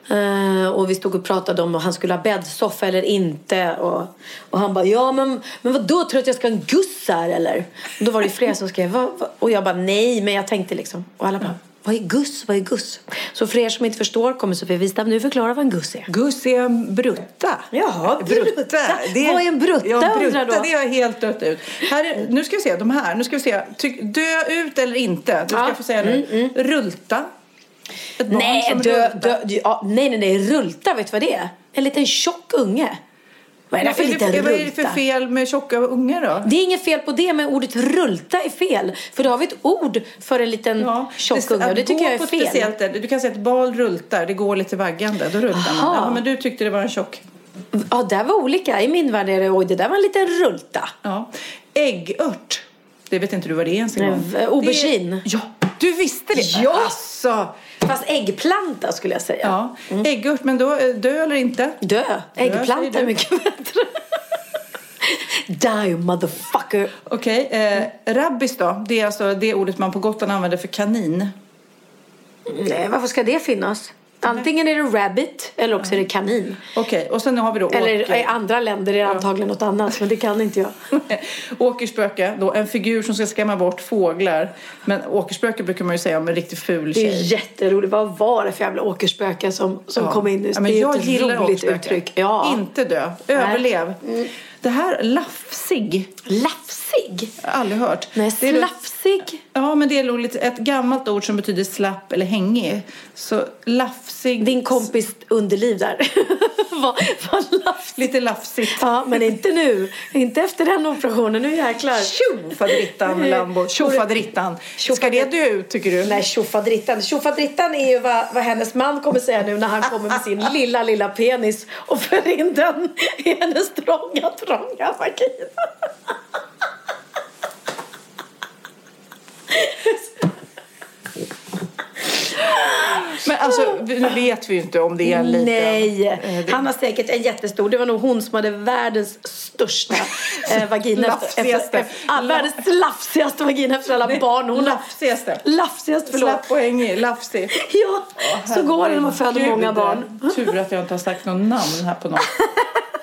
Eh, och vi stod och pratade om om han skulle ha bäddsoffa eller inte. Och, och han bara, ja men, men vad då tror du att jag ska ha en guss här eller? Och då var det ju flera som skrev, "Va, va?" och jag bara nej, men jag tänkte liksom. Och alla bara, vad är guss? Vad är guss? Så för er som inte förstår kommer Sofia Wistam nu förklara vad en guss är. Guss är en brutta. Jaha, brutta. Det Vad är en brutta, ja, undrar brutta då? det är helt dött ut. Här är, nu ska vi se, de här. Nu ska vi se. Tyck, dö ut eller inte. Du ska Ja, Mm, få säga nu. Rulta. Ett barn Nej, dö, dö, ja, nej, nej, nej, rulta, vet du vad det är? En liten tjock unge. Vad är det för är liten det, vad är det för fel med tjocka ungar då? Det är inget fel på det, men ordet rulta är fel. För då har vi ett ord för en liten tjock unge och det tycker jag är fel. Speciellt, du kan säga att bal rultar, det går lite vaggande. Då rultar man. Aha. Ja, men du tyckte det var en tjock. Ja, där var olika. I min värld är det, oj, det där var en liten rulta. Ja. Äggört. Det vet inte du vad det är ens en gång. aubergine. Ja, du visste det? Ja. Alltså. Fast äggplanta skulle jag säga. Ja. Äggört, men då eh, dö eller inte? Dö. Äggplanta du. är mycket bättre. (laughs) Die motherfucker. Okej, eh, rabbis då? Det är alltså det ordet man på Gotland använder för kanin. Nej, varför ska det finnas? Antingen är det rabbit eller också är det kanin. Okej, och sen har vi då Eller i åker. andra länder är det antagligen något annat, men det kan inte jag. (laughs) Åkerspöke, då en figur som ska skrämma bort fåglar. Men åkerspöke brukar man ju säga om en riktigt ful Det är tjej. jätteroligt. Vad var det för jävla åkerspöke som, som Ja. kom in nu? Ja, men det är jag ett gillar roligt åkerspöke. uttryck. Ja. Inte dö, överlev. Det här, lafsig. Lafsig? Jag har aldrig hört. Nej, Det slafsig. Ja, men det är nog lite ett gammalt ord som betyder slapp eller hängig. Så lafsig. Din kompis underliv där. (laughs) vad, vad lafsig. Lite lafsigt. Ja, men inte nu. Inte efter den operationen. Nu jäklar. Tjofaderittan, Lambo. (laughs) Tjofaderittan. Ska det dö ut, tycker du? Nej, tjofaderittan. Tjofaderittan är ju vad, vad hennes man kommer säga nu när han kommer med sin lilla, lilla penis och för in den i hennes trånga, trånga vagina. (laughs) Men alltså, nu vet vi ju inte om det är en liten... Nej, eh, han har säkert en jättestor. Det var nog hon som hade världens största eh, vagina. Lafsigaste. efter, ah, världens lafsigaste vagina efter alla barn. Hon Lafsigaste. Lafsigast, förlåt. Slapp och hängig, lafsig. Ja, så går det när man föder många barn. Tur att jag inte har sagt någon namn här på någon. (laughs)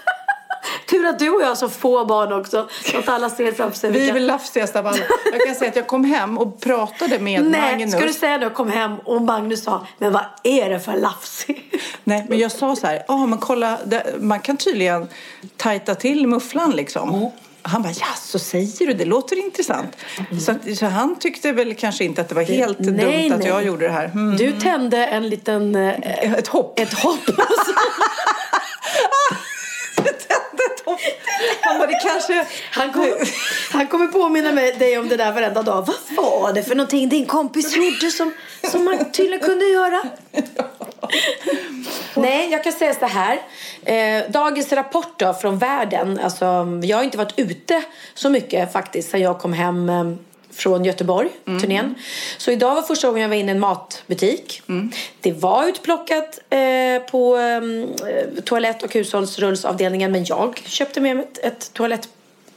Tur att du och jag har så få barn också. Så att alla ser framför sig Vi är väl lafsigast av alla. Jag kan säga att jag kom hem och pratade med Nej, Magnus. ska du säga nu kom hem och Magnus sa Men vad är det för lafsig? Nej, men jag sa så här, ja men kolla, man kan tydligen tajta till mufflan liksom. Han bara, ja så säger du, det låter intressant. Så, att, så han tyckte väl kanske inte att det var helt Nej, dumt att nej. jag gjorde det här. Mm. Du tände en liten eh, Ett hopp. ett hopp. (laughs) Han bara, det kanske... Han kommer, han kommer påminna mig, dig om det där varenda dag. Vad var det för någonting din kompis gjorde som, som man tydligen kunde göra? Nej, jag kan säga så här. Eh, dagens rapport då från världen. Alltså, jag har inte varit ute så mycket faktiskt sen jag kom hem eh, från Göteborg, turnén. Så idag var första gången jag var inne i en matbutik. Det var utplockat eh, på eh, toalett och hushållsrullsavdelningen men jag köpte med mig ett, ett toalett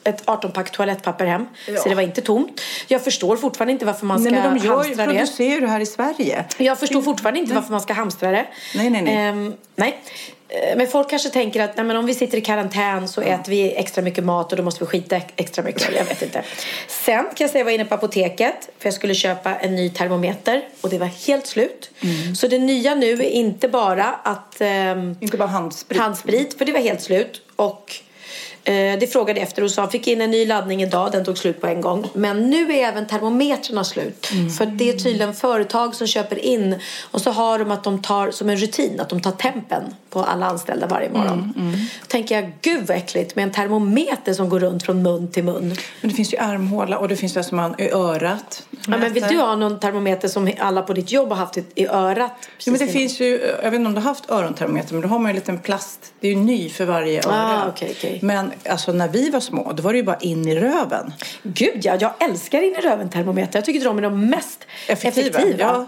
ett 18-pack toalettpapper hem. Så det var inte tomt. Jag förstår fortfarande inte varför man ska Nej, men de gör, hamstra det. producerar ju det här i Sverige. Jag förstår fortfarande inte varför man ska hamstra det. Nej, nej, nej. Ehm, nej. Eh, Men folk kanske tänker att nej, men om vi sitter i karantän så äter vi extra mycket mat och då måste vi skita extra mycket. Jag vet inte. Sen kan jag säga jag var inne på apoteket för jag skulle köpa en ny termometer och det var helt slut. Mm. Så det nya nu är inte bara att ehm, Inte bara handsprit. handsprit för det var helt slut. Och eh, det frågade efter och sa fick in en ny laddning idag. Den tog slut på en gång. Men nu är även termometrarna slut. För det är tydligen företag som köper in och så har de att de tar som en rutin att de tar tempen på alla anställda varje morgon. Då tänker jag gud vad äckligt med en termometer som går runt från mun till mun. Men det finns ju armhåla och det finns det som man i örat. Ja, men vill du ha någon termometer som alla på ditt jobb har haft i, örat? Ja, men det innan? finns ju, jag vet inte om du har haft örontermometer, men då har man ju en liten plast. Det är ju ny för varje öra. Ah, okej, okej. Men alltså när vi var små, då var det ju bara in i röven. Gud ja, jag älskar in i röven termometer. Jag tycker de är de mest Effektiva. effektiva. Ja.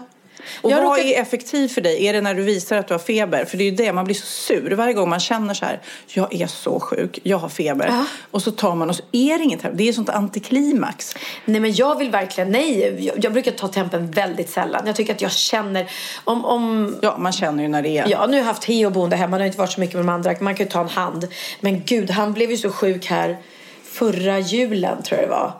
Och Jag vad råkar- är effektivt för dig? Är det när du visar att du har feber? För det är ju det, man blir så sur varje gång man känner så här. Jag är så sjuk, jag har feber. Ja. Och så tar man och så är det inget här. Det är sånt antiklimax. Nej men jag vill verkligen, nej. Jag, jag brukar ta tempen väldigt sällan. Jag tycker att jag känner, om, om Ja, man känner ju när det är. Ja, nu har jag haft Heo boende hemma. Det har inte varit så mycket med de andra. Man kan ju ta en hand. Men gud, han blev ju så sjuk här förra julen tror jag det var.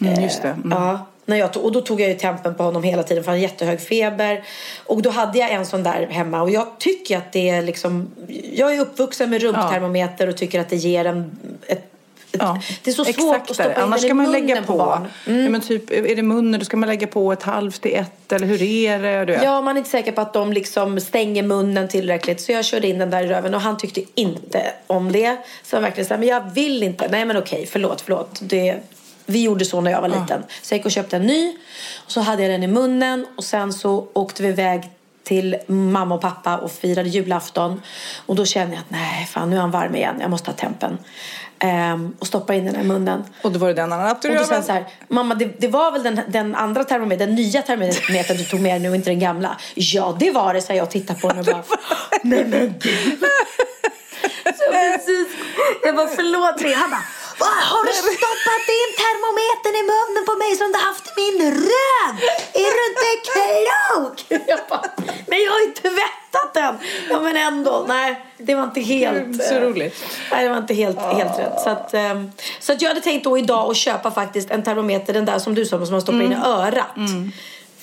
Mm, just det. Mm. Ja, när jag tog, och då tog jag ju tempen på honom hela tiden för han hade jättehög feber. Och då hade jag en sån där hemma och jag tycker att det är liksom... Jag är uppvuxen med rumstermometer och tycker att det ger en... Ett, Ja, det är så svårt exakt att stoppa in Annars den i ska man lägga på. barn. Mm. Ja, men typ, är det munnen, då ska man lägga på ett halvt till ett. Eller hur är det? Du vet. Ja, man är inte säker på att de liksom stänger munnen tillräckligt. Så jag körde in den där i röven och han tyckte inte om det. Så han verkligen sa, men jag vill inte. Nej men okej, förlåt, förlåt. Det, vi gjorde så när jag var liten. Så jag gick och köpte en ny. Och så hade jag den i munnen och sen så åkte vi iväg till mamma och pappa och firade julafton. Och då kände jag att nej, fan nu är han varm igen. Jag måste ha tempen. Ehm, och stoppa in den i munnen. Och då var det den han hade Och då sa så här, mamma det, det var väl den, den andra termometern, den nya termometern du tog med nu inte den gamla. Ja det var det, sa jag och tittade på den och bara, nej men gud. (laughs) Så precis, jag bara förlåt dig. Han bara, har du stoppat in termometern i munnen på mig som du haft i min röv? Är du inte klok? Jag bara, men jag har ju tvättat den. Ja men ändå, nej det var inte helt. Så eh, roligt. Nej, det var inte helt, helt rätt. Så, att, ehm, så att jag hade tänkt då idag att köpa faktiskt en termometer, den där som du sa, som man stoppar in i örat.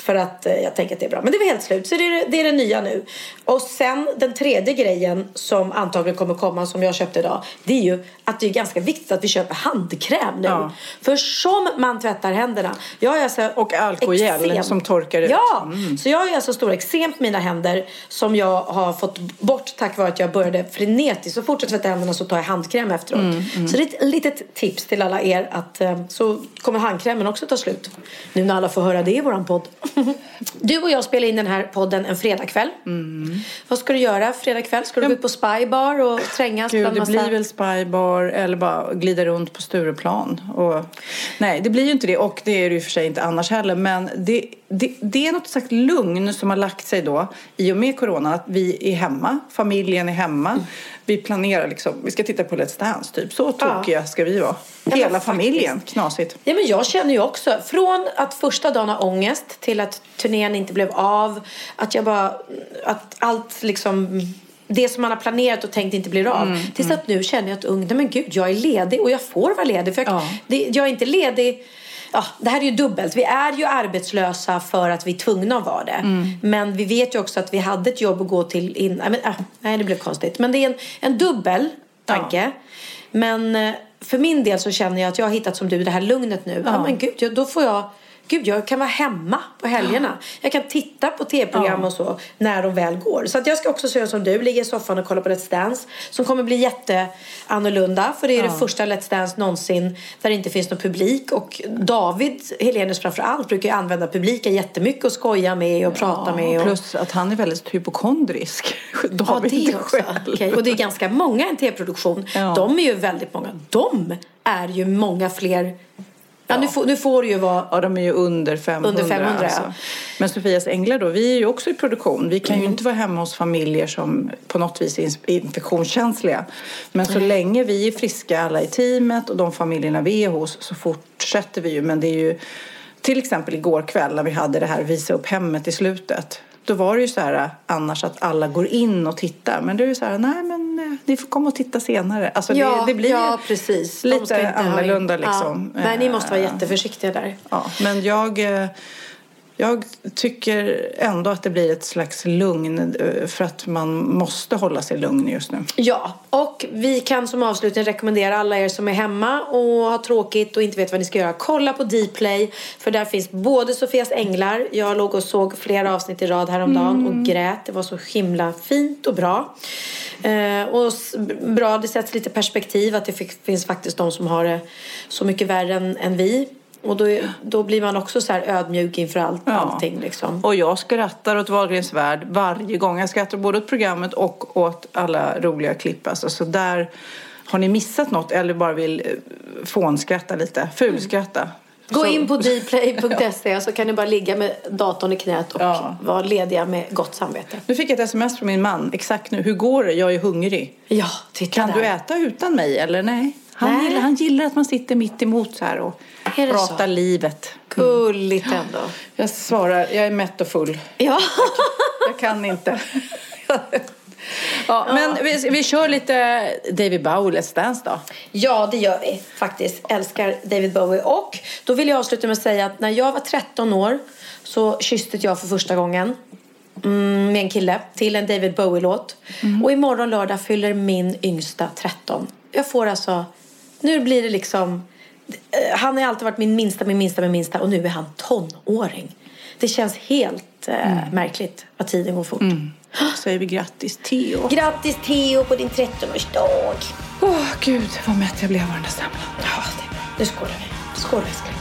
För att eh, jag tänker att det är bra. Men det var helt slut. Så det är, det är det nya nu. Och sen den tredje grejen som antagligen kommer komma som jag köpte idag. Det är ju att det är ganska viktigt att vi köper handkräm nu. Ja. För som man tvättar händerna. Jag är alltså Och alkogel som torkar ut. Ja, så jag har alltså stora eksem på mina händer som jag har fått bort tack vare att jag började frenetiskt. Så fort jag tvättar händerna så tar jag handkräm efteråt. Så det är ett litet tips till alla er att eh, så kommer handkrämen också ta slut. Nu när alla får höra det i våran podd. (laughs) Du och jag spelar in den här podden en fredagkväll. Vad ska du göra fredag kväll? Ska du gå ut på Spybar och trängas Gud, det massa... blir väl spybar eller bara glida runt på Stureplan. Och, nej, det blir ju inte det och det är det ju för sig inte annars heller. Men det, det, det är något slags lugn som har lagt sig då i och med corona. Att vi är hemma, familjen är hemma. Vi planerar liksom, vi ska titta på Let's Dance typ. Så tokiga ska vi vara. Hela faktiskt. familjen, knasigt. Ja, men jag känner ju också, från att första dagen ha ångest till att turnén inte blev av, att jag bara, att allt liksom det som man har planerat och tänkt inte blir av. Mm, Tills att nu känner jag att ung, nej men gud, jag är ledig och jag får vara ledig. För jag, Ja. det, jag är inte ledig Ja, det här är ju dubbelt. Vi är ju arbetslösa för att vi är tvungna att vara det. Mm. Men vi vet ju också att vi hade ett jobb att gå till innan. Äh, nej, det blev konstigt. Men det är en, en dubbel tanke. Men eh, för min del så känner jag att jag har hittat som du det här lugnet nu. Ja, men gud, ja, då får jag Gud, jag kan vara hemma på helgerna. Jag kan titta på tv-program Ja. och så när de väl går. Så att jag ska också göra som du, ligga i soffan och kolla på Let's Dance. Som kommer bli jätteannorlunda. För det är det första Let's Dance någonsin där det inte finns någon publik. Och David Helenius framför allt brukar ju använda publiken jättemycket och skoja med och prata med. Och... Plus att han är väldigt hypokondrisk. (laughs) Ja, David det också. själv. Okej, Och det är ganska många i en tv-produktion. Ja. De är ju väldigt många. De är ju många fler. Ja, Nu, får, nu får det ju vara... Ja, de är ju under 500. Under 500, ja. alltså. Men Sofias Änglar då, vi är ju också i produktion. Vi kan ju inte vara hemma hos familjer som på något vis är infektionskänsliga. Men så länge vi är friska alla i teamet och de familjerna vi är hos så fortsätter vi ju. Men det är ju till exempel igår kväll när vi hade det här visa upp hemmet i slutet. Då var det ju så här annars att alla går in och tittar. Men det är ju så här, nej men eh, ni får komma och titta senare. Alltså ja, det, det blir ja, precis. Lite annorlunda liksom. Ja. Nej, ni måste vara Eh, jätteförsiktiga där. Ja, men jag, jag tycker ändå att det blir ett slags lugn eh, för att man måste hålla sig lugn just nu. Ja, och vi kan som avslutning rekommendera alla er som är hemma och har tråkigt och inte vet vad ni ska göra. Kolla på Dplay för där finns både Sofias Änglar. Jag låg och såg flera avsnitt i rad häromdagen och grät. Det var så himla fint och bra. Eh, och bra, det sätts lite perspektiv att det fi- finns faktiskt de som har det så mycket värre än, än vi. Och då, då blir man också så här ödmjuk inför allt, Ja. allting liksom. Och jag skrattar åt Wahlgrens värld varje gång. Jag skrattar både åt programmet och åt alla roliga klipp. Alltså, så där har ni missat något eller bara vill eh, fånskratta lite, fulskratta. Gå in på (laughs) dplay.se så kan ni bara ligga med datorn i knät och Ja. vara lediga med gott samvete. Nu fick jag ett sms från min man. Exakt nu. Hur går det? Jag är hungrig. Ja, titta Kan där. du äta utan mig eller nej? Han. Gillar, han gillar att man sitter mitt emot så här och pratar så? livet. Gulligt ändå. Jag svarar, jag är mätt och full. Ja. Jag kan inte. (laughs) ja, Men vi, vi kör lite David Bowie, Let's Dance då. ja, det gör vi faktiskt. Älskar David Bowie. Och då vill jag avsluta med att säga att när jag var 13 år så kysste jag för första gången mm, med en kille till en David Bowie-låt. Och imorgon lördag fyller min yngsta 13. Jag får alltså... Nu blir det liksom... eh, Han har alltid varit min minsta, min minsta, min minsta och nu är han tonåring. Det känns helt eh, märkligt att tiden går fort. säger vi grattis Theo. Grattis Theo på din 13-årsdag! Åh gud vad mätt jag blev av den där semlan. Ja. Nu skålar vi. Skål älskling.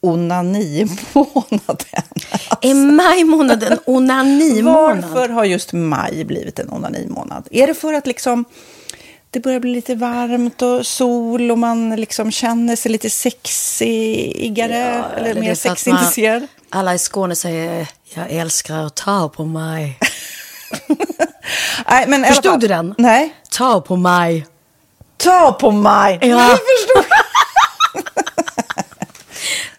onanimånaden. (laughs) Är maj månad en onanimånad? Varför har just maj blivit en onanimånad? Är det för att liksom det börjar bli lite varmt och sol och man liksom känner sig lite sexigare eller, eller det mer sexintresserad? Alla i Skåne säger jag älskar att ta på mig. (laughs) Nej, men Förstod du den? Nej. Ta på mig. Ta på mig! Ja. Jag förstår.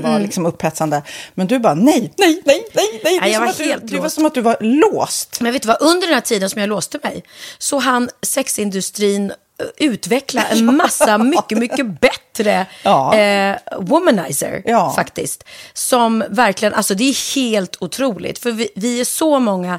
Mm. vara liksom, upphetsande. Men du bara, nej, nej, nej, nej, nej. Det, som var att du, helt det var som att du var låst. Men vet du vad, under den här tiden som jag låste mig så hann sexindustrin eh, utveckla en (laughs) massa mycket, mycket bättre Ja. eh, womanizer Ja. faktiskt. Som verkligen, alltså det är helt otroligt. För vi, vi är så många